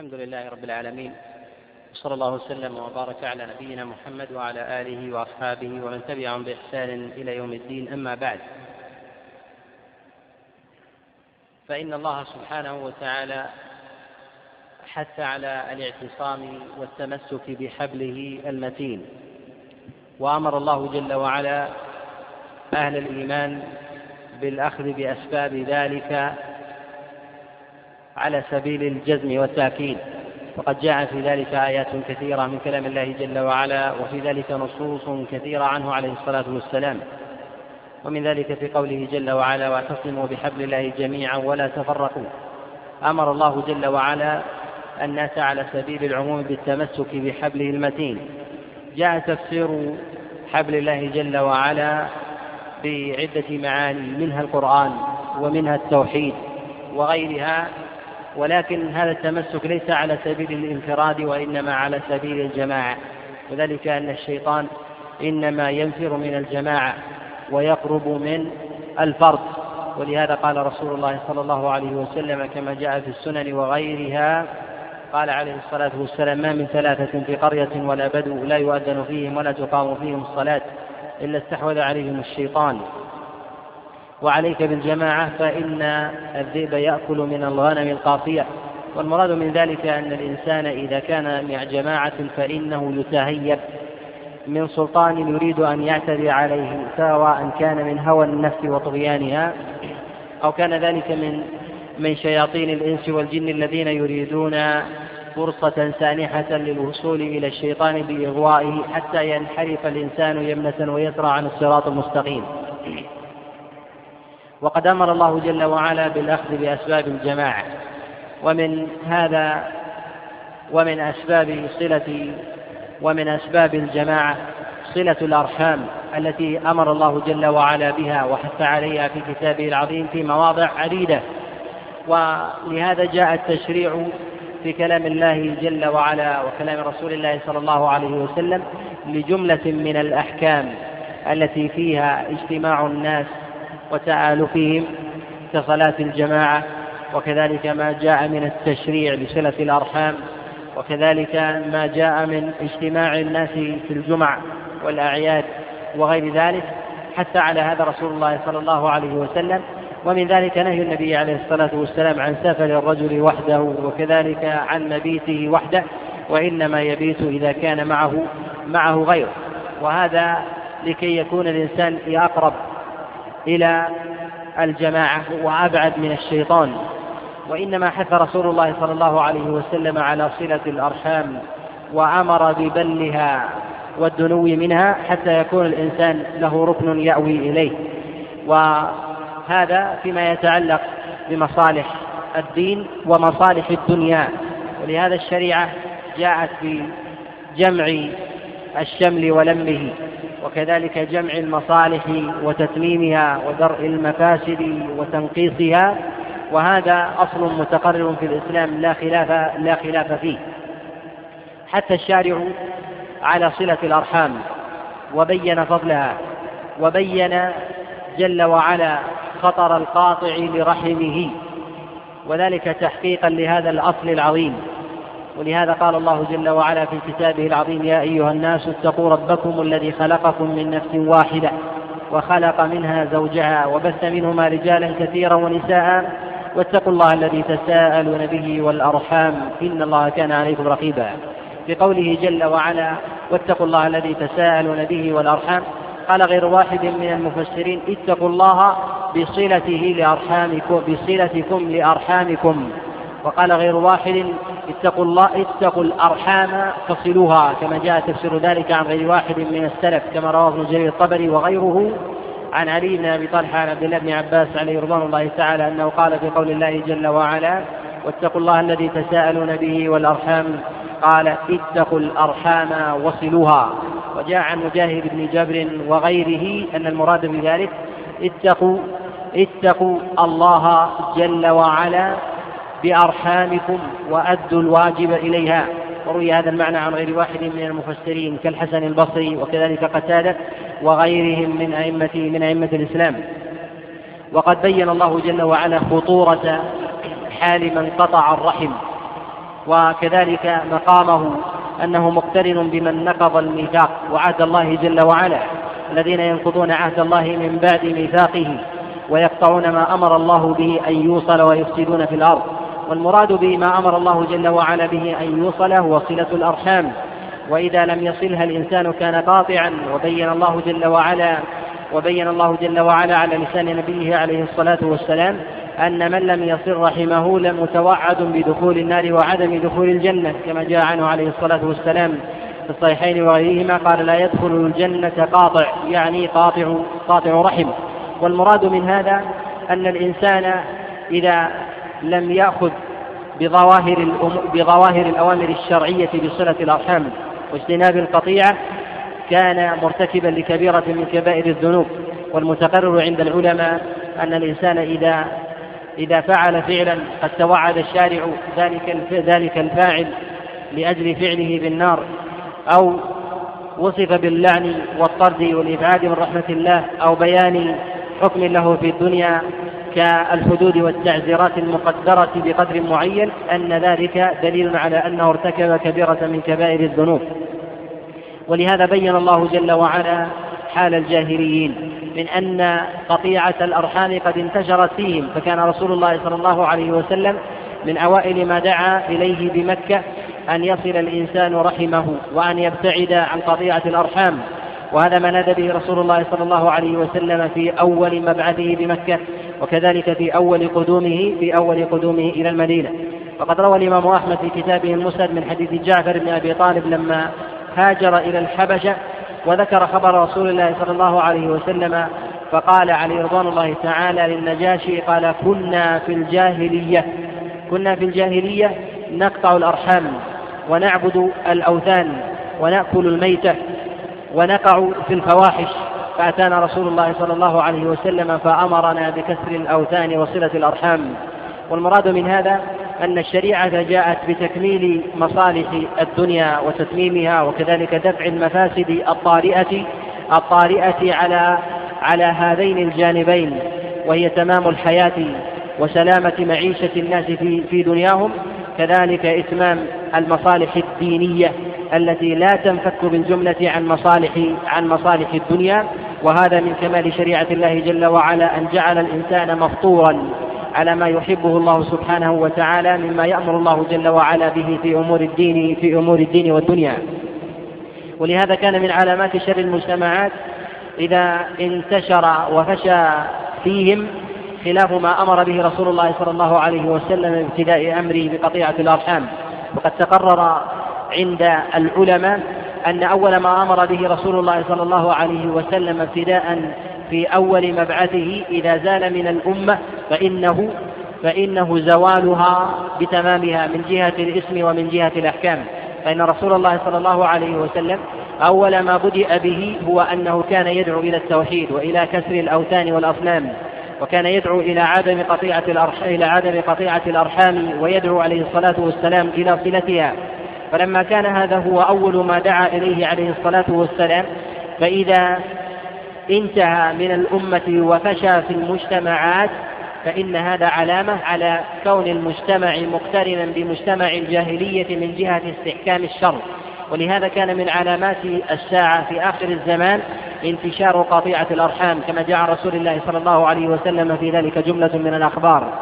الحمد لله رب العالمين. وصلى الله وسلم وبارك على نبينا محمد وعلى آله وأصحابه ومن تبعهم بإحسان إلى يوم الدين. أما بعد فإن الله سبحانه وتعالى حث على الاعتصام والتمسك بحبله المتين وأمر الله جل وعلا أهل الإيمان بالأخذ بأسباب ذلك على سبيل الجزم والتأكيد. وقد جاء في ذلك آيات كثيرة من كلام الله جل وعلا وفي ذلك نصوص كثيرة عنه عليه الصلاة والسلام. ومن ذلك في قوله جل وعلا واعتصموا بحبل الله جميعا ولا تفرقوا. أمر الله جل وعلا الناس على سبيل العموم بالتمسك بحبله المتين. جاء تفسير حبل الله جل وعلا بعدة معاني منها القرآن ومنها التوحيد وغيرها. ولكن هذا التمسك ليس على سبيل الانفراد وإنما على سبيل الجماعة. وذلك أن الشيطان إنما ينفر من الجماعة ويقرب من الفرد. ولهذا قال رسول الله صلى الله عليه وسلم كما جاء في السنن وغيرها قال عليه الصلاة والسلام ما من ثلاثة في قرية ولا بدو لا يؤذن فيهم ولا تقام فيهم الصلاة إلا استحوذ عليهم الشيطان. وعليك بالجماعة فإن الذئب يأكل من الغنم القافية والمراد من ذلك أن الإنسان إذا كان مع جماعة فإنه يتهيب. من سلطان يريد أن يعتدي عليه سواء كان من هوى النفس وطغيانها أو كان ذلك من من شياطين الإنس والجن الذين يريدون فرصة سانحة للوصول إلى الشيطان بإغوائه حتى ينحرف الإنسان يمنة ويسرى عن الصراط المستقيم. وقد أمر الله جل وعلا بالأخذ بأسباب الجماعة. ومن هذا ومن أسباب صلة ومن أسباب الجماعة صلة الأرحام التي أمر الله جل وعلا بها وحث عليها في كتابه العظيم في مواضع عديدة. ولهذا جاء التشريع في كلام الله جل وعلا وكلام رسول الله صلى الله عليه وسلم لجملة من الأحكام التي فيها اجتماع الناس وتآلفهم كصلاة الجماعة وكذلك ما جاء من التشريع لصلة الأرحام وكذلك ما جاء من اجتماع الناس في الجمع والأعياد وغير ذلك حتى على هذا رسول الله صلى الله عليه وسلم. ومن ذلك نهي النبي عليه الصلاة والسلام عن سفر الرجل وحده وكذلك عن مبيته وحده وإنما يبيت إذا كان معه معه غيره. وهذا لكي يكون الإنسان أقرب إلى الجماعة وأبعد من الشيطان. وإنما حث رسول الله صلى الله عليه وسلم على صلة الأرحام وأمر ببلها والدنو منها حتى يكون الإنسان له ركن يأوي إليه. وهذا فيما يتعلق بمصالح الدين ومصالح الدنيا. ولهذا الشريعة جاءت بجمع الشمل ولمه. وكذلك جمع المصالح وتتميمها ودرء المفاسد وتنقيصها وهذا أصل متقرر في الإسلام لا خلاف لا خلاف فيه. حتى الشارع على صلة الأرحام وبين فضلها وبين جل وعلا خطر القاطع لرحمه وذلك تحقيقا لهذا الأصل العظيم. ولهذا قال الله جل وعلا في كتابه العظيم يا أيها الناس اتقوا ربكم الذي خلقكم من نفس واحدة وخلق منها زوجها وبث منهما رجالا كثيرا ونساء واتقوا الله الذي تساءلون به والأرحام إن الله كان عليكم رقيبا. في قوله جل وعلا واتقوا الله الذي تساءلون به والأرحام قال غير واحد من المفسرين اتقوا الله بصلته لأرحامكم بصلتكم لأرحامكم. وقال غير واحد اتقوا الله اتقوا الأرحام فصلوها. كما جاء تفسير ذلك عن غير واحد من السلف كما رواه ابن جرير الطبري وغيره عن علي بن أبي طلحة عن عبد الله بن عباس عليه رضوان الله تعالى أنه قال في قول الله جل وعلا واتقوا الله الذي تساءلون به والأرحام قال اتقوا الأرحام وصلوها وجاء عن مجاهد بن جبر وغيره أن المراد بذلك اتقوا اتقوا الله جل وعلا بأرحامكم وأدوا الواجب إليها. وروي هذا المعنى عن غير واحد من المفسرين كالحسن البصري وكذلك قتادة وغيرهم من أئمة من أئمة الإسلام. وقد بين الله جل وعلا خطورة حال من قطع الرحم وكذلك مقامه أنه مقترن بمن نقض الميثاق وعهد الله جل وعلا الذين ينقضون عهد الله من بعد ميثاقه ويقطعون ما أمر الله به أن يوصل ويفسدون في الأرض. والمراد بما أمر الله جل وعلا به أن يوصل هو صلة الأرحام. وإذا لم يصلها الإنسان كان قاطعا وبين الله جل وعلا وبين الله جل وعلا على لسان نبيه عليه الصلاة والسلام أن من لم يصل رحمه لمتوعد بدخول النار وعدم دخول الجنة كما جاء عنه عليه الصلاة والسلام في الصحيحين وغيرهما قال لا يدخل الجنة قاطع يعني قاطع قاطع رحم. والمراد من هذا أن الإنسان إذا لم يأخذ بظواهر بظواهر الأوامر الشرعية بصلة الأرحام واجتناب القطيعة كان مرتكبا لكبيرة من كبائر الذنوب. والمتقرر عند العلماء أن الإنسان إذا إذا فعل فعلا قد توعد الشارع ذلك ذلك الفاعل لأجل فعله بالنار أو وصف باللعن والطرد والإبعاد من رحمة الله أو بيان حكم له في الدنيا كالحدود والتعزيرات المقدرة بقدر معين أن ذلك دليل على أنه ارتكب كبيرة من كبائر الذنوب. ولهذا بين الله جل وعلا حال الجاهليين من أن قطيعة الأرحام قد انتشرت فيهم فكان رسول الله صلى الله عليه وسلم من أوائل ما دعا إليه بمكة أن يصل الإنسان رحمه وأن يبتعد عن قطيعة الأرحام. وهذا ما نادى به رسول الله صلى الله عليه وسلم في أول مبعثه بمكة وكذلك في أول قدومه في أول قدومه إلى المدينة. وقد روى الإمام أحمد في كتابه المسند من حديث جعفر بن أبي طالب لما هاجر إلى الحبشة وذكر خبر رسول الله صلى الله عليه وسلم فقال عليه رضوان الله تعالى للنجاشي قال كنا في الجاهلية. كنا في الجاهلية نقطع الأرحام ونعبد الأوثان ونأكل الميتة ونقع في الفواحش فأتانا رسول الله صلى الله عليه وسلم فأمرنا بكسر الأوثان وصلة الأرحام. والمراد من هذا أن الشريعة جاءت بتكميل مصالح الدنيا وتتميمها وكذلك دفع المفاسد الطارئة الطارئة على على هذين الجانبين وهي تمام الحياة وسلامة معيشة الناس في في دنياهم. كذلك إتمام المصالح الدينية التي لا تنفك بالجملة عن مصالح عن مصالح الدنيا وهذا من كمال شريعة الله جل وعلا أن جعل الإنسان مفطورا على ما يحبه الله سبحانه وتعالى مما يأمر الله جل وعلا به في أمور الدين في أمور الدين والدنيا. ولهذا كان من علامات شر المجتمعات إذا انتشر وفشى فيهم خلاف ما أمر به رسول الله صلى الله عليه وسلم ابتداء أمره بقطيعة الأرحام. وقد تقرر عند العلماء أن أول ما أمر به رسول الله صلى الله عليه وسلم ابتداء في أول مبعثه إذا زال من الأمة فإنه فإنه زوالها بتمامها من جهة الإسم ومن جهة الأحكام. فإن رسول الله صلى الله عليه وسلم أول ما بدأ به هو أنه كان يدعو إلى التوحيد وإلى كسر الأوثان والأصنام. وكان يدعو إلى عدم قطيعة الأرحام إلى عدم قطيعة الأرحام ويدعو عليه الصلاة والسلام إلى صلتها. فلما كان هذا هو أول ما دعا إليه عليه الصلاة والسلام فإذا انتهى من الأمة وفشى في المجتمعات فإن هذا علامة على كون المجتمع مقترنا بمجتمع الجاهلية من جهة استحكام الشر. ولهذا كان من علامات الساعة في آخر الزمان انتشار قطيعة الأرحام كما جاء رسول الله صلى الله عليه وسلم في ذلك جملة من الأخبار.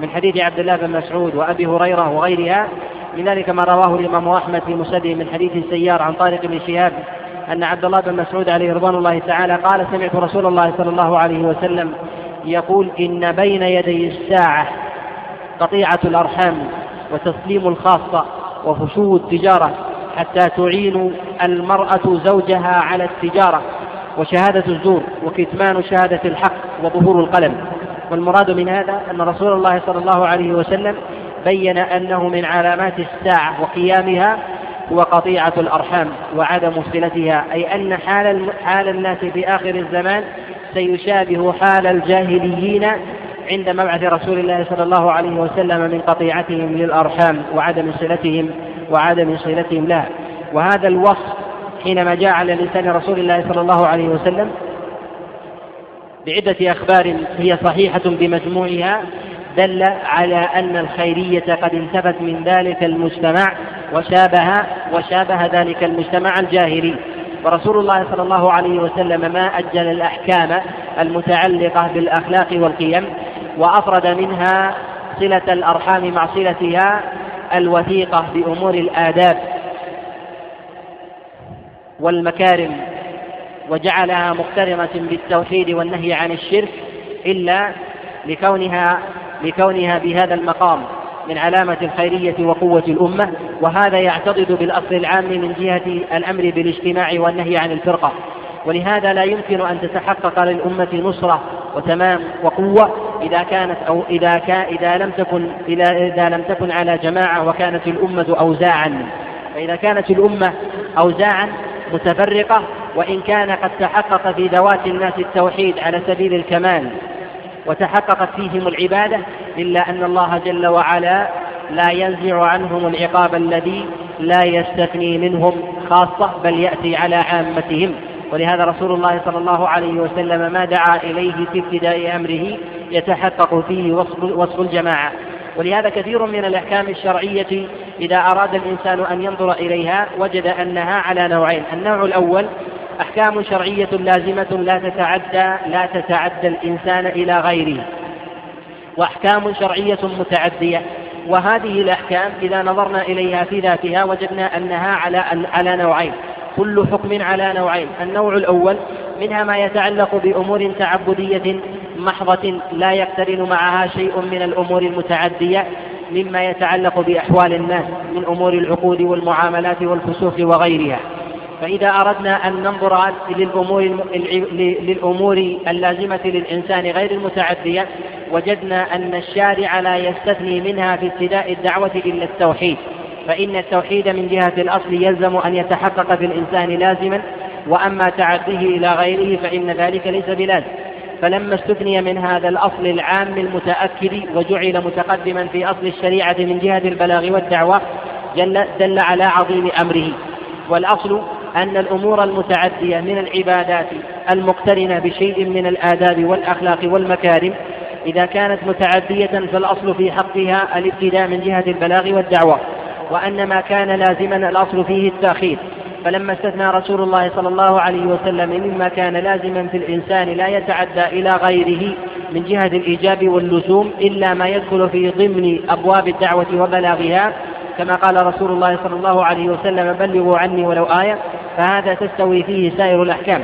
من حديث عبد الله بن مسعود وأبي هريرة وغيرها من ذلك ما رواه الإمام أحمد في مسنده من حديث السيار عن طارق بن شهاب أن عبد الله بن مسعود عليه رضوان الله تعالى قال سمعت رسول الله صلى الله عليه وسلم يقول إن بين يدي الساعة قطيعة الأرحام وتسليم الخاصة وفشو التجارة حتى تعين المرأة زوجها على التجارة وشهادة الزور وكتمان شهادة الحق وظهور القلم. والمراد من هذا أن رسول الله صلى الله عليه وسلم بين أنه من علامات الساعة وقيامها هو قطيعة الأرحام وعدم صلتها أي أن حال حال الناس في آخر الزمان سيشابه حال الجاهليين عند مبعث رسول الله صلى الله عليه وسلم من قطيعتهم للأرحام وعدم صلتهم وعدم صلتهم لها وهذا الوصف حينما جاء على لسان رسول الله صلى الله عليه وسلم بعدة أخبار هي صحيحة بمجموعها دل على أن الخيرية قد انتفت من ذلك المجتمع وشابه وشابه ذلك المجتمع الجاهلي. ورسول الله صلى الله عليه وسلم ما أجل الأحكام المتعلقة بالأخلاق والقيم وأفرد منها صلة الأرحام مع صلتها الوثيقة بأمور الآداب والمكارم وجعلها مقترنة بالتوحيد والنهي عن الشرك إلا لكونها لكونها بهذا المقام من علامة الخيرية وقوة الأمة وهذا يعتضد بالأصل العام من جهة الأمر بالاجتماع والنهي عن الفرقة. ولهذا لا يمكن أن تتحقق للأمة نصرة وتمام وقوة إذا كانت أو إذا كان إذا لم تكن إذا, إذا لم تكن على جماعة وكانت الأمة أوزاعا. فإذا كانت الأمة أوزاعا متفرقة وإن كان قد تحقق في ذوات الناس التوحيد على سبيل الكمال وتحققت فيهم العبادة إلا أن الله جل وعلا لا ينزع عنهم العقاب الذي لا يستثني منهم خاصة بل يأتي على عامتهم. ولهذا رسول الله صلى الله عليه وسلم ما دعا إليه في ابتداء أمره يتحقق فيه وصف, وصف الجماعة. ولهذا كثير من الأحكام الشرعية إذا أراد الإنسان أن ينظر إليها وجد أنها على نوعين. النوع الأول أحكام شرعية لازمة لا تتعدى لا تتعدى الإنسان إلى غيره. وأحكام شرعية متعدية. وهذه الأحكام إذا نظرنا إليها في ذاتها وجدنا أنها على على نوعين. كل حكم على نوعين. النوع الأول منها ما يتعلق بأمور تعبدية محضة لا يقترن معها شيء من الأمور المتعدية مما يتعلق بأحوال الناس من أمور العقود والمعاملات والفسوق وغيرها. فإذا أردنا أن ننظر للأمور للأمور اللازمة للإنسان غير المتعدية وجدنا أن الشارع لا يستثني منها في ابتداء الدعوة إلا التوحيد. فإن التوحيد من جهة الأصل يلزم أن يتحقق في الإنسان لازما وأما تعديه إلى غيره فإن ذلك ليس بلازم. فلما استثني من هذا الأصل العام المتأكد وجعل متقدما في أصل الشريعة من جهة البلاغ والدعوة دل على عظيم أمره. والأصل أن الأمور المتعدية من العبادات المقترنة بشيء من الآداب والأخلاق والمكارم إذا كانت متعدية فالأصل في حقها الابتداء من جهة البلاغ والدعوة. وأن ما كان لازما الأصل فيه التأخير. فلما استثنى رسول الله صلى الله عليه وسلم مما كان لازما في الإنسان لا يتعدى إلى غيره من جهة الإيجاب واللزوم إلا ما يدخل في ضمن أبواب الدعوة وبلاغها. كما قال رسول الله صلى الله عليه وسلم بلغوا عني ولو آية فهذا تستوي فيه سائر الأحكام.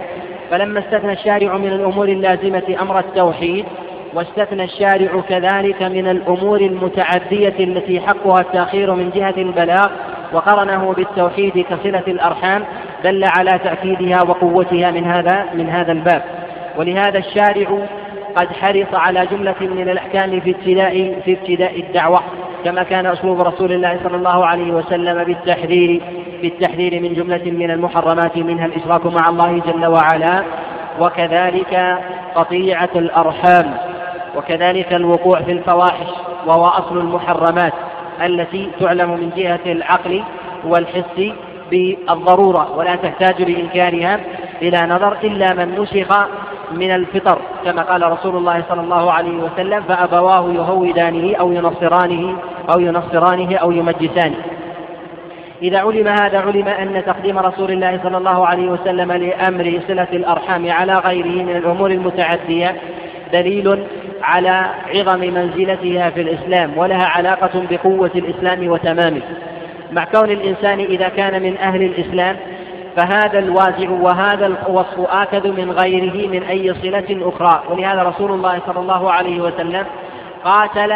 فلما استثنى الشارع من الأمور اللازمة أمر التوحيد واستثنى الشارع كذلك من الأمور المتعدية التي حقها التأخير من جهة البلاغ وقرنه بالتوحيد كصلة الأرحام دل على تأكيدها وقوتها من هذا من هذا الباب. ولهذا الشارع قد حرص على جملة من الأحكام في ابتداء في ابتداء الدعوة كما كان أسلوب رسول الله صلى الله عليه وسلم بالتحذير بالتحذير من جملة من المحرمات منها الإشراك مع الله جل وعلا وكذلك قطيعة الأرحام. وكذلك الوقوع في الفواحش وهو أصل المحرمات التي تعلم من جهة العقل والحس بالضرورة ولا تحتاج لإنكارها إلى نظر إلا من نسخ من الفطر. كما قال رسول الله صلى الله عليه وسلم فأبواه يهودانه أو ينصرانه أو ينصرانه أو يمجسانه. إذا علم هذا علم أن تقديم رسول الله صلى الله عليه وسلم لأمر صلة الأرحام على غيره من الأمور المتعدية دليل على عظم منزلتها في الإسلام ولها علاقة بقوة الإسلام وتمامه. مع كون الإنسان إذا كان من أهل الإسلام فهذا الوازع وهذا الوصف آكد من غيره من أي صلة أخرى. ولهذا رسول الله صلى الله عليه وسلم قاتل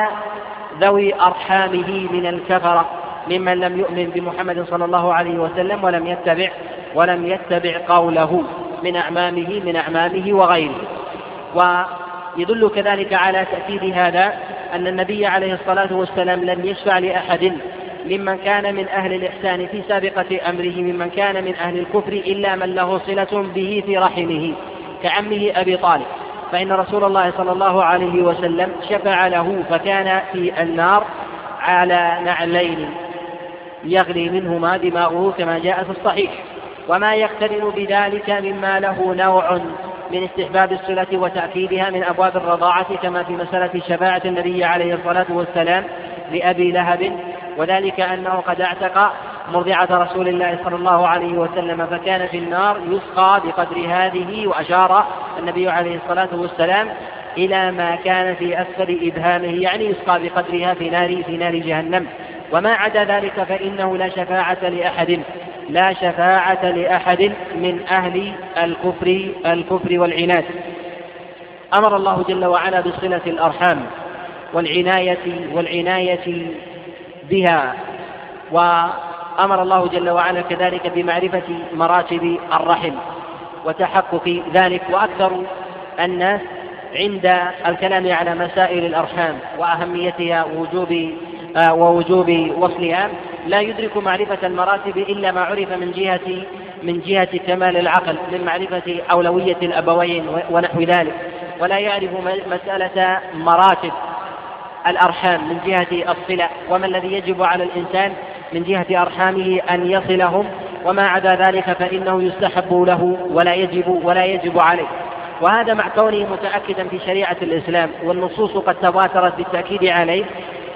ذوي أرحامه من الكفرة ممن لم يؤمن بمحمد صلى الله عليه وسلم ولم يتبع ولم يتبع قوله من أعمامه من أعمامه وغيره. ويدل كذلك على تأكيد هذا أن النبي عليه الصلاة والسلام لم يشفع لأحد ممن كان من أهل الإحسان في سابقة أمره ممن كان من أهل الكفر إلا من له صلة به في رحمه كعمه أبي طالب. فإن رسول الله صلى الله عليه وسلم شفع له فكان في النار على نعلين يغلي منهما دماغه كما جاء في الصحيح. وما يقترن بذلك مما له نوع من استحباب الصلة وتأكيدها من أبواب الرضاعة كما في مسألة شفاعة النبي عليه الصلاة والسلام لأبي لهب. وذلك أنه قد اعتق مرضعة رسول الله صلى الله عليه وسلم فكان في النار يسقى بقدر هذه وأشار النبي عليه الصلاة والسلام إلى ما كان في أسفل إبهامه يعني يسقى بقدرها في نار في نار جهنم. وما عدا ذلك فإنه لا شفاعة لأحد. لا شفاعة لأحد من أهل الكفر الكفر والعناد. أمر الله جل وعلا بصلة الأرحام والعناية والعناية بها وأمر الله جل وعلا كذلك بمعرفة مراتب الرحم وتحقق ذلك. وأكثر الناس عند الكلام على مسائل الأرحام وأهميتها ووجوب ووجوب وصلها. لا يدرك معرفة المراتب إلا ما عرف من جهة من جهة كمال العقل من معرفة أولوية الأبوين ونحو ذلك. ولا يعرف مسألة مراتب الأرحام من جهة الصلة. وما الذي يجب على الإنسان من جهة أرحامه أن يصلهم؟ وما عدا ذلك فإنه يستحب له ولا يجب ولا يجب عليه. وهذا مع كونه متأكدا في شريعة الإسلام والنصوص قد تواترت بالتأكيد عليه.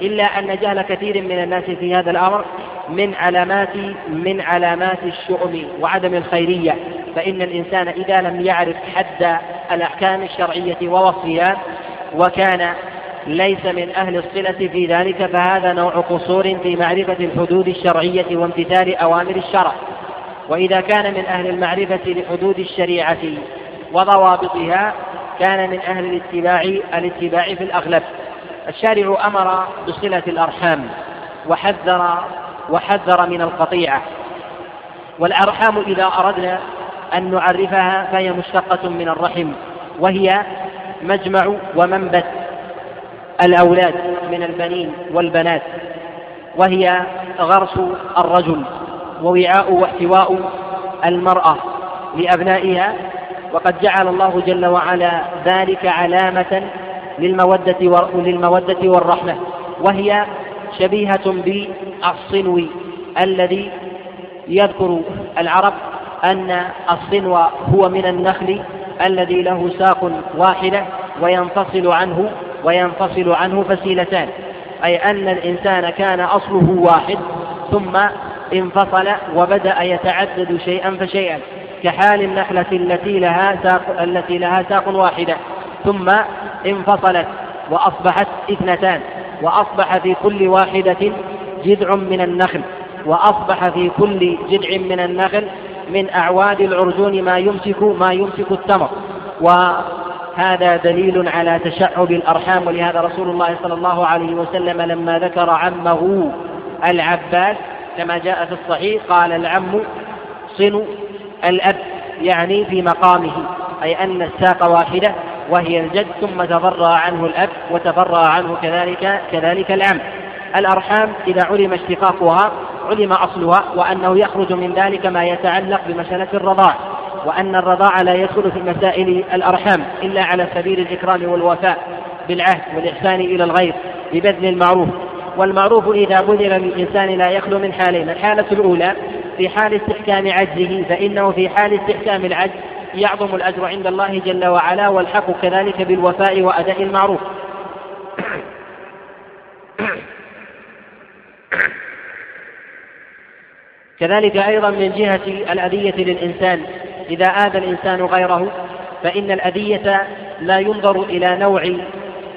إلا أن جهل كثير من الناس في هذا الأمر من علامات من علامات الشؤم وعدم الخيرية. فإن الإنسان إذا لم يعرف حد الأحكام الشرعية ووصفها وكان ليس من أهل الصلة في ذلك فهذا نوع قصور في معرفة الحدود الشرعية وامتثال أوامر الشرع. وإذا كان من أهل المعرفة لحدود الشريعة وضوابطها كان من أهل الاتباع الاتباع في الأغلب. الشارع أمر بصلة الأرحام وحذر وحذر من القطيعة والأرحام إذا أردنا أن نعرفها فهي مشتقة من الرحم وهي مجمع ومنبت الأولاد من البنين والبنات وهي غرس الرجل ووعاء واحتواء المرأة لأبنائها وقد جعل الله جل وعلا ذلك علامة للمودة للمودة والرحمة. وهي شبيهة بالصنو الذي يذكر العرب أن الصنو هو من النخل الذي له ساق واحدة وينفصل عنه وينفصل عنه فسيلتان. أي أن الإنسان كان أصله واحد ثم انفصل وبدأ يتعدد شيئا فشيئا كحال النخلة التي لها ساق التي لها ساق واحدة. ثم انفصلت وأصبحت اثنتان وأصبح في كل واحدة جذع من النخل وأصبح في كل جذع من النخل من أعواد العرجون ما يمسك ما يمسك التمر. وهذا دليل على تشعب الأرحام. ولهذا رسول الله صلى الله عليه وسلم لما ذكر عمه العباس كما جاء في الصحيح قال العم صن الأب يعني في مقامه أي أن الساق واحدة. وهي الجد ثم تبرأ عنه الأب وتبرأ عنه كذلك كذلك العم. الأرحام إذا علم اشتقاقها علم أصلها وأنه يخرج من ذلك ما يتعلق بمسألة الرضاع وأن الرضاع لا يدخل في مسائل الأرحام إلا على سبيل الإكرام والوفاء بالعهد والإحسان إلى الغير ببذل المعروف. والمعروف إذا بذل للإنسان لا يخلو من حالين الحالة الأولى في حال استحكام عجزه فإنه في حال استحكام العجز يعظم الأجر عند الله جل وعلا والحق كذلك بالوفاء وأداء المعروف. كذلك أيضا من جهة الأذية للإنسان إذا آذى الإنسان غيره فإن الأذية لا ينظر إلى نوع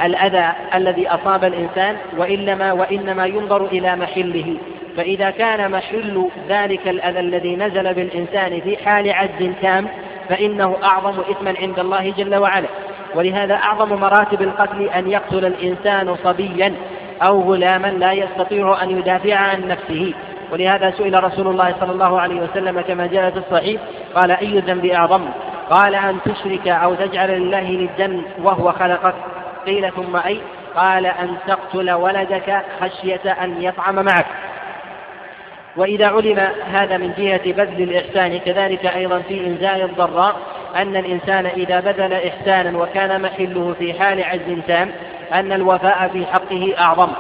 الأذى الذي أصاب الإنسان وإنما وإنما ينظر إلى محله. فإذا كان محل ذلك الأذى الذي نزل بالإنسان في حال عجز تام فإنه أعظم إثما عند الله جل وعلا. ولهذا أعظم مراتب القتل أن يقتل الإنسان صبيا أو غلاما لا يستطيع أن يدافع عن نفسه. ولهذا سئل رسول الله صلى الله عليه وسلم كما جاء في الصحيح قال أي الذنب أعظم؟ قال أن تشرك أو تجعل لله ندا وهو خلقك. قيل ثم أي؟ قال أن تقتل ولدك خشية أن يطعم معك. وإذا علم هذا من جهة بذل الإحسان كذلك أيضا في إنزال الضراء أن الإنسان إذا بذل إحسانا وكان محله في حال عجز تام أن الوفاء في حقه أعظم.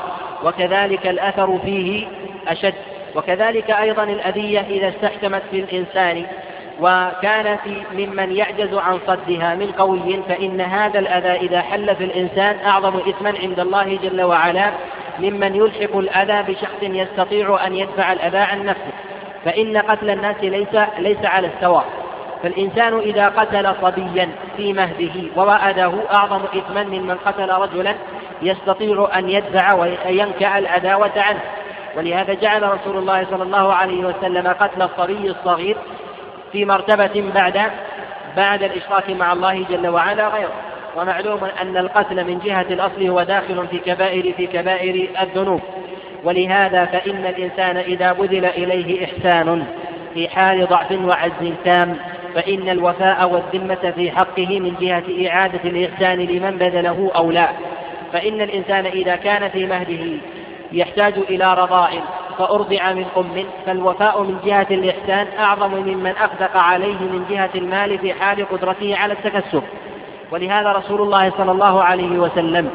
وكذلك الأثر فيه أشد. وكذلك أيضا الأذية إذا استحكمت في الإنسان وكانت ممن يعجز عن صدها من قوي فإن هذا الأذى إذا حل في الإنسان أعظم إثما عند الله جل وعلا. ممن يلحق الأذى بشخص يستطيع أن يدفع الأذى عن نفسه فإن قتل الناس ليس ليس على السواء. فالإنسان إذا قتل صبيا في مهده ووأده أعظم إثما ممن قتل رجلا يستطيع أن يدفع وينكأ العداوة عنه. ولهذا جعل رسول الله صلى الله عليه وسلم قتل الصبي الصغير في مرتبة بعد بعد الإشراك مع الله جل وعلا غيره ومعلوم أن القتل من جهة الأصل هو داخل في كبائر في كبائر الذنوب. ولهذا فإن الإنسان إذا بذل إليه إحسان في حال ضعف وعجز تام فإن الوفاء والذمة في حقه من جهة إعادة الإحسان لمن بذله أو لا. فإن الإنسان إذا كان في مهده يحتاج إلى رضاع فأرضع من أم فالوفاء من جهة الإحسان أعظم ممن أخذق عليه من جهة المال في حال قدرته على التكسب. ولهذا رسول الله صلى الله عليه وسلم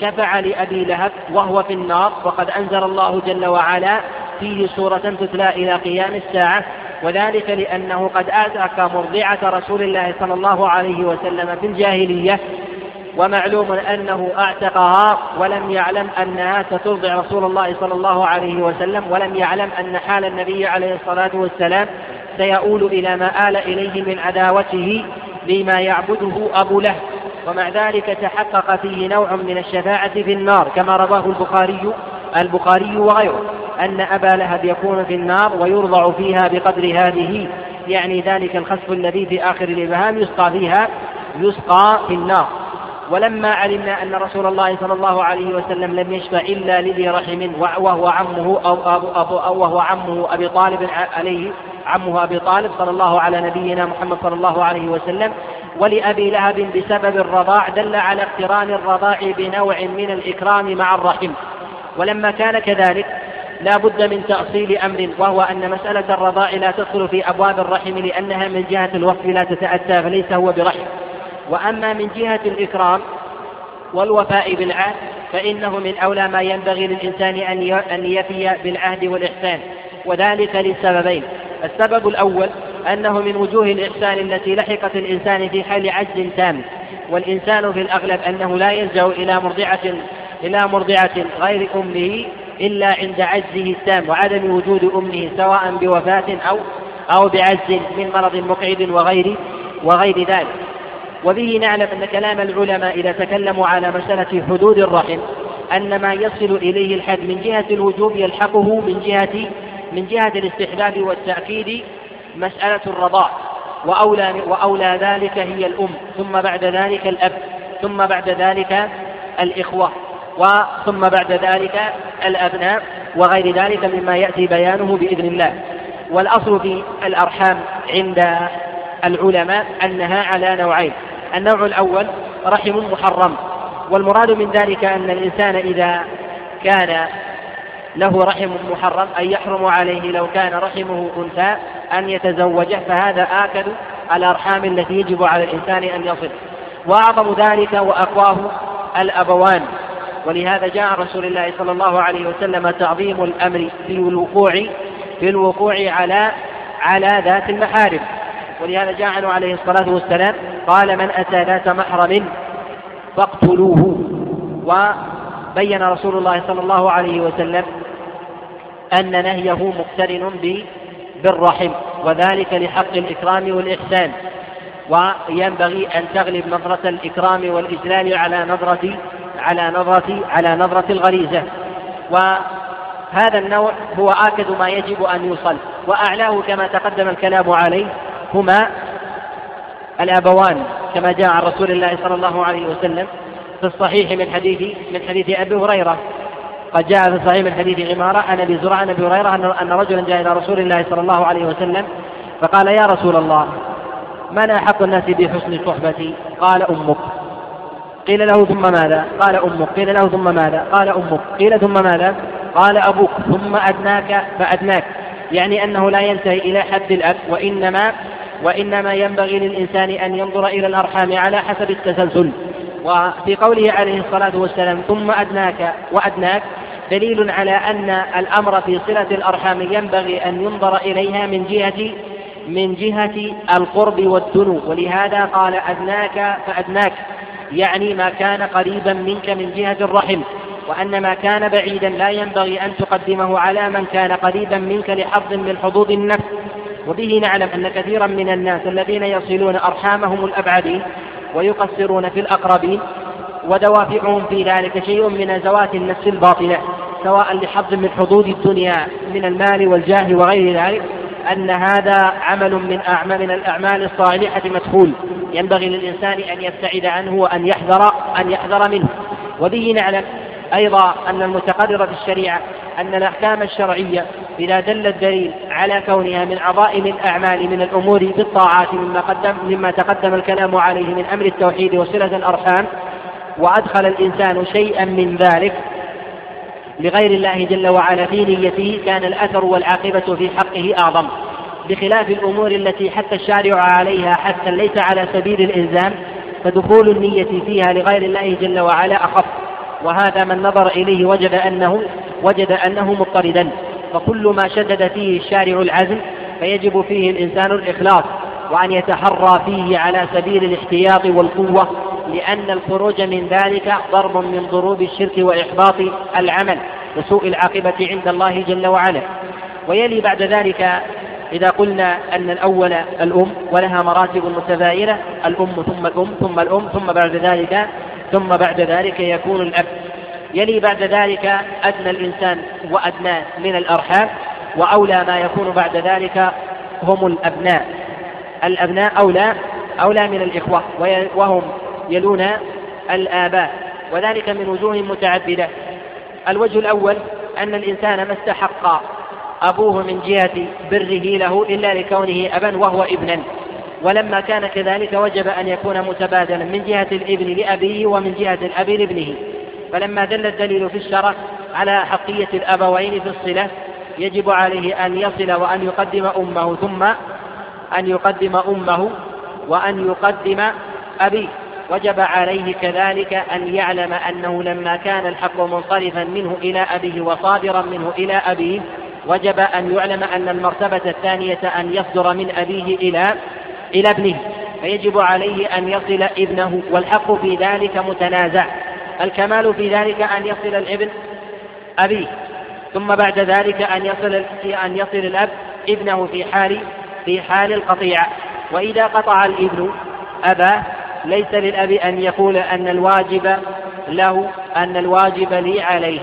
شفع لأبي لهب وهو في النار وقد أنزل الله جل وعلا فيه سورة تتلى إلى قيام الساعة وذلك لأنه قد آتاك مرضعة رسول الله صلى الله عليه وسلم في الجاهلية ومعلوم أنه أعتقها ولم يعلم أنها سترضع رسول الله صلى الله عليه وسلم ولم يعلم أن حال النبي عليه الصلاة والسلام سيؤول إلى ما آل إليه من عداوته لما يعبده أبو لهب. ومع ذلك تحقق فيه نوع من الشفاعة في النار كما رواه البخاري البخاري وغيره أن أبا لهب يكون في النار ويرضع فيها بقدر هذه يعني ذلك الخسف الذي في آخر الإبهام يسقى فيها يسقى في النار. ولما علمنا أن رسول الله صلى الله عليه وسلم لم يشفع إلا لذي رحم وهو عمه أو, أو, أو, أو وهو عمه أبي طالب عليه عمه أبي طالب صلى الله على نبينا محمد صلى الله عليه وسلم ولأبي لهب بسبب الرضاع دل على اقتران الرضاع بنوع من الإكرام مع الرحم. ولما كان كذلك لا بد من تأصيل أمر وهو أن مسألة الرضاع لا تدخل في أبواب الرحم لأنها من جهة الوقف لا تتأتى فليس هو برحم. وأما من جهة الإكرام والوفاء بالعهد فإنه من أولى ما ينبغي للإنسان أن يفي بالعهد والإحسان وذلك لسببين السبب الأول أنه من وجوه الإحسان التي لحقت الإنسان في حال عجز تام والإنسان في الأغلب أنه لا يلجأ إلى مرضعة إلى مرضعة غير أمه إلا عند عجزه التام وعدم وجود أمه سواء بوفاة أو أو بعجز من مرض مقعد وغير وغير ذلك. وبه نعلم أن كلام العلماء إذا تكلموا على مسألة حدود الرحم أن ما يصل إليه الحد من جهة الوجوب يلحقه من جهة من جهة الاستحباب والتأكيد مسألة الرضاع وأولى وأولى ذلك هي الأم ثم بعد ذلك الأب ثم بعد ذلك الإخوة وثم بعد ذلك الأبناء وغير ذلك مما يأتي بيانه بإذن الله. والأصل في الأرحام عند العلماء أنها على نوعين. النوع الأول رحم محرم والمراد من ذلك أن الإنسان إذا كان له رحم محرم أي يحرم عليه لو كان رحمه أنثى أن يتزوجه فهذا آكد الأرحام التي يجب على الإنسان أن يصل. وأعظم ذلك وأقواه الأبوان. ولهذا جاء رسول الله صلى الله عليه وسلم تعظيم الأمر في الوقوع في الوقوع على على ذات المحارم. ولهذا جاء عنه عليه الصلاة والسلام قال من أتى ذات محرم فاقتلوه. وبين رسول الله صلى الله عليه وسلم أن نهيه مقترن بالرحم وذلك لحق الإكرام والإحسان. وينبغي أن تغلب نظرة الإكرام والإجلال على نظرة على نظرة على نظرة الغريزة. وهذا النوع هو آكد ما يجب أن يوصل. وأعلاه كما تقدم الكلام عليه هما الأبوان كما جاء عن رسول الله صلى الله عليه وسلم في الصحيح من حديث من حديث أبي هريرة. قد جاء في الصحيح من حديث غمارة عن أبي زرع عن أبي هريرة أن رجلا جاء إلى رسول الله صلى الله عليه وسلم فقال يا رسول الله من أحق الناس بحسن صحبتي؟ قال أمك. قيل له ثم ماذا؟ قال أمك. قيل له ثم ماذا؟ قال أمك. قيل ثم ماذا؟ قال أبوك. ثم أدناك فأدناك. يعني أنه لا ينتهي إلى حد الأب وإنما وإنما ينبغي للإنسان أن ينظر إلى الأرحام على حسب التسلسل. وفي قوله عليه الصلاة والسلام ثم أدناك وأدناك دليل على أن الأمر في صلة الأرحام ينبغي أن ينظر إليها من جهة من جهة القرب والدنو. ولهذا قال أدناك فأدناك يعني ما كان قريبا منك من جهة الرحم. وأن ما كان بعيدا لا ينبغي أن تقدمه على من كان قريبا منك لحظ من حظوظ النفس. وبه نعلم أن كثيرا من الناس الذين يصلون أرحامهم الأبعدين ويقصرون في الأقربين ودوافعهم في ذلك شيء من زوات النفس الباطنة سواء لحظ من حظوظ الدنيا من المال والجاه وغير ذلك أن هذا عمل من أعمال من الأعمال الصالحة مدخول. ينبغي للإنسان أن يبتعد عنه وأن يحذر أن يحذر منه. وبه نعلم أيضا أن المتقرر في الشريعة أن الأحكام الشرعية إذا دل الدليل على كونها من عظائم الأعمال من الأمور بالطاعات مما قدم مما تقدم الكلام عليه من أمر التوحيد وصلة الأرحام وأدخل الإنسان شيئا من ذلك لغير الله جل وعلا في نيته كان الأثر والعاقبة في حقه أعظم. بخلاف الأمور التي حتى الشارع عليها حتى ليس على سبيل الإلزام فدخول النية فيها لغير الله جل وعلا أخف. وهذا من نظر إليه وجد أنه وجد أنه مضطردا. فكل ما شدد فيه الشارع العزم فيجب فيه الإنسان الإخلاص وأن يتحرى فيه على سبيل الاحتياط والقوة لأن الخروج من ذلك ضرب من ضروب الشرك وإحباط العمل وسوء العاقبة عند الله جل وعلا. ويلي بعد ذلك إذا قلنا أن الأول الأم ولها مراتب متباينة الأم ثم الأم ثم الأم ثم بعد ذلك ثم بعد ذلك يكون الأب. يلي بعد ذلك أدنى الإنسان وأدنى من الأرحام وأولى ما يكون بعد ذلك هم الأبناء. الأبناء أولى أولى من الإخوة وهم يلون الآباء. وذلك من وجوه متعددة. الوجه الأول أن الإنسان ما استحق أبوه من جهة بره له إلا لكونه أبا وهو ابنا. ولما كان كذلك وجب أن يكون متبادلا من جهة الإبن لأبيه ومن جهة الأب لابنه. فلما دل الدليل في الشرع على حقية الأبوين في الصلة يجب عليه أن يصل وأن يقدم أمه ثم أن يقدم أمه وأن يقدم أبيه. وجب عليه كذلك أن يعلم أنه لما كان الحق منصرفا منه إلى أبيه وصادرا منه إلى أبيه وجب أن يعلم أن المرتبة الثانية أن يصدر من أبيه إلى إلى ابنه فيجب عليه أن يصل ابنه والحق في ذلك متنازع. الكمال في ذلك أن يصل الابن أبيه ثم بعد ذلك أن يصل أن يصل الأب ابنه في حال في حال القطيعة وإذا قطع الابن أباه ليس للأب أن يقول أن الواجب له أن الواجب لي عليه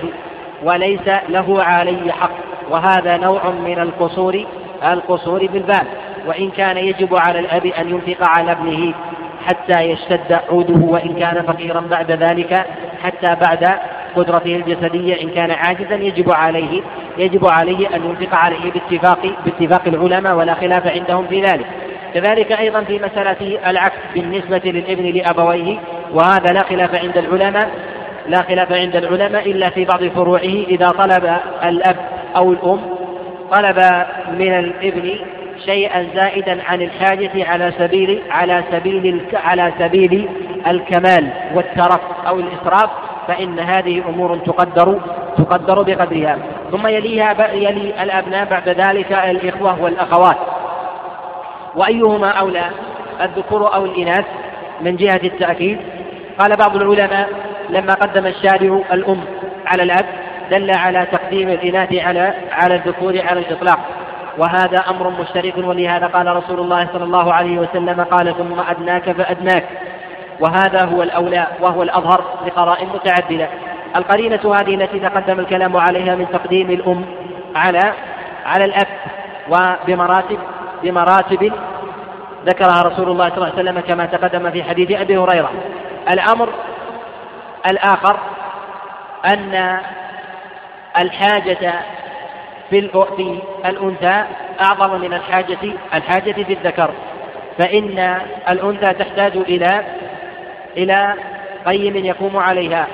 وليس له علي حق. وهذا نوع من القصور القصور بالبال. وإن كان يجب على الأب أن ينفق على ابنه حتى يشتد عوده وإن كان فقيرا بعد ذلك حتى بعد قدرته الجسدية إن كان عاجزا يجب عليه يجب عليه أن ينفق عليه باتفاق باتفاق العلماء ولا خلاف عندهم في ذلك. كذلك أيضا في مسألة العكس بالنسبة للابن لأبويه وهذا لا خلاف عند العلماء لا خلاف عند العلماء إلا في بعض فروعه إذا طلب الأب أو الأم طلب من الابن شيئا زائدا عن الحاجة على سبيل على سبيل على سبيل الكمال والترف أو الإسراف فإن هذه أمور تقدر تقدر بقدرها. ثم يليها يلي الأبناء بعد ذلك الإخوة والأخوات. وأيهما أولى الذكور أو الإناث؟ من جهة التأكيد. قال بعض العلماء لما قدم الشارع الأم على الأب دل على تقديم الإناث على على الذكور على الإطلاق. وهذا أمر مشترك ولهذا قال رسول الله صلى الله عليه وسلم قال ثم أدناك فأدناك. وهذا هو الأولى وهو الأظهر لقرائن متعددة. القرينة هذه التي تقدم الكلام عليها من تقديم الأم على على الأب وبمراتب بمراتب ذكرها رسول الله صلى الله عليه وسلم كما تقدم في حديث أبي هريرة. الأمر الآخر أن الحاجة في الأنثى أعظم من الحاجة الحاجة في الذكر. فإن الأنثى تحتاج إلى إلى قيم يقوم عليها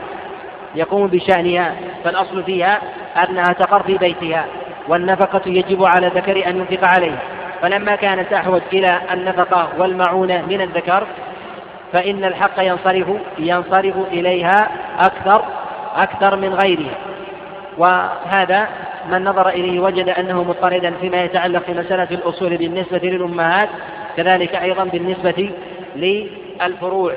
يقوم بشأنها. فالأصل فيها أنها تقر في بيتها والنفقة يجب على الذكر أن ينفق عليها فلما كانت أحوج إلى النفقة والمعونة من الذكر فإن الحق ينصرف ينصرف إليها أكثر أكثر من غيرها. وهذا من نظر إليه وجد أنه مضطردا فيما يتعلق في مسألة الأصول بالنسبة للأمهات كذلك أيضا بالنسبة للفروع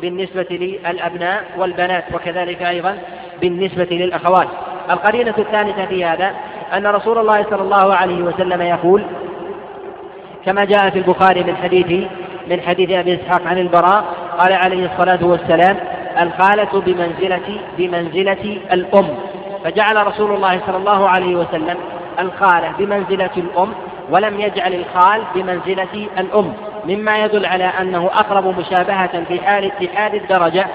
بالنسبة للأبناء والبنات وكذلك أيضا بالنسبة للأخوات. القرينة الثالثة في هذا أن رسول الله صلى الله عليه وسلم يقول كما جاء في البخاري من حديث من حديث أبي إسحاق عن البراء قال عليه الصلاة والسلام الخالة بمنزلة بمنزلة الأم. فجعل رسول الله صلى الله عليه وسلم الخالة بمنزلة الأم ولم يجعل الخال بمنزلة الأم. مما يدل على أنه أقرب مشابهة في حال اتحاد الدرجة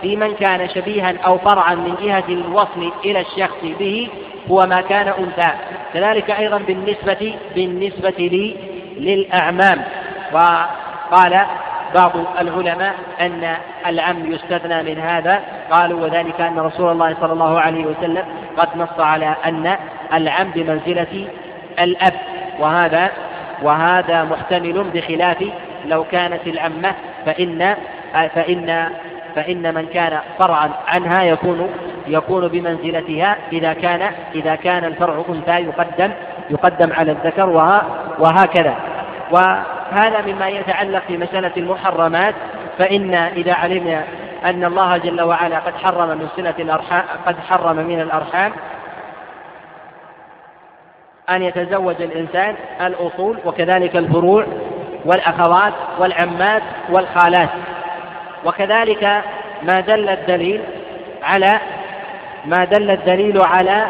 في من كان شبيها أو فرعا من جهة الوصل إلى الشخص به هو ما كان أنثى. كذلك أيضا بالنسبة بالنسبة لي للأعمام. وقال بعض العلماء أن العم يستثنى من هذا. قالوا وذلك أن رسول الله صلى الله عليه وسلم قد نص على أن العم بمنزلة الأب وهذا وهذا محتمل بخلاف لو كانت العمة فإن فإن فإن من كان فرعا عنها يكون يكون بمنزلتها إذا كان إذا كان الفرع أنثى يقدم يقدم على الذكر وهكذا. وهذا مما يتعلق في مسألة المحرمات فإن إذا علمنا أن الله جل وعلا قد حرم من صلة الأرحام قد حرم من الأرحام أن يتزوج الإنسان الأصول وكذلك الفروع والأخوات والعمات والخالات. وكذلك ما دل الدليل على ما دل الدليل على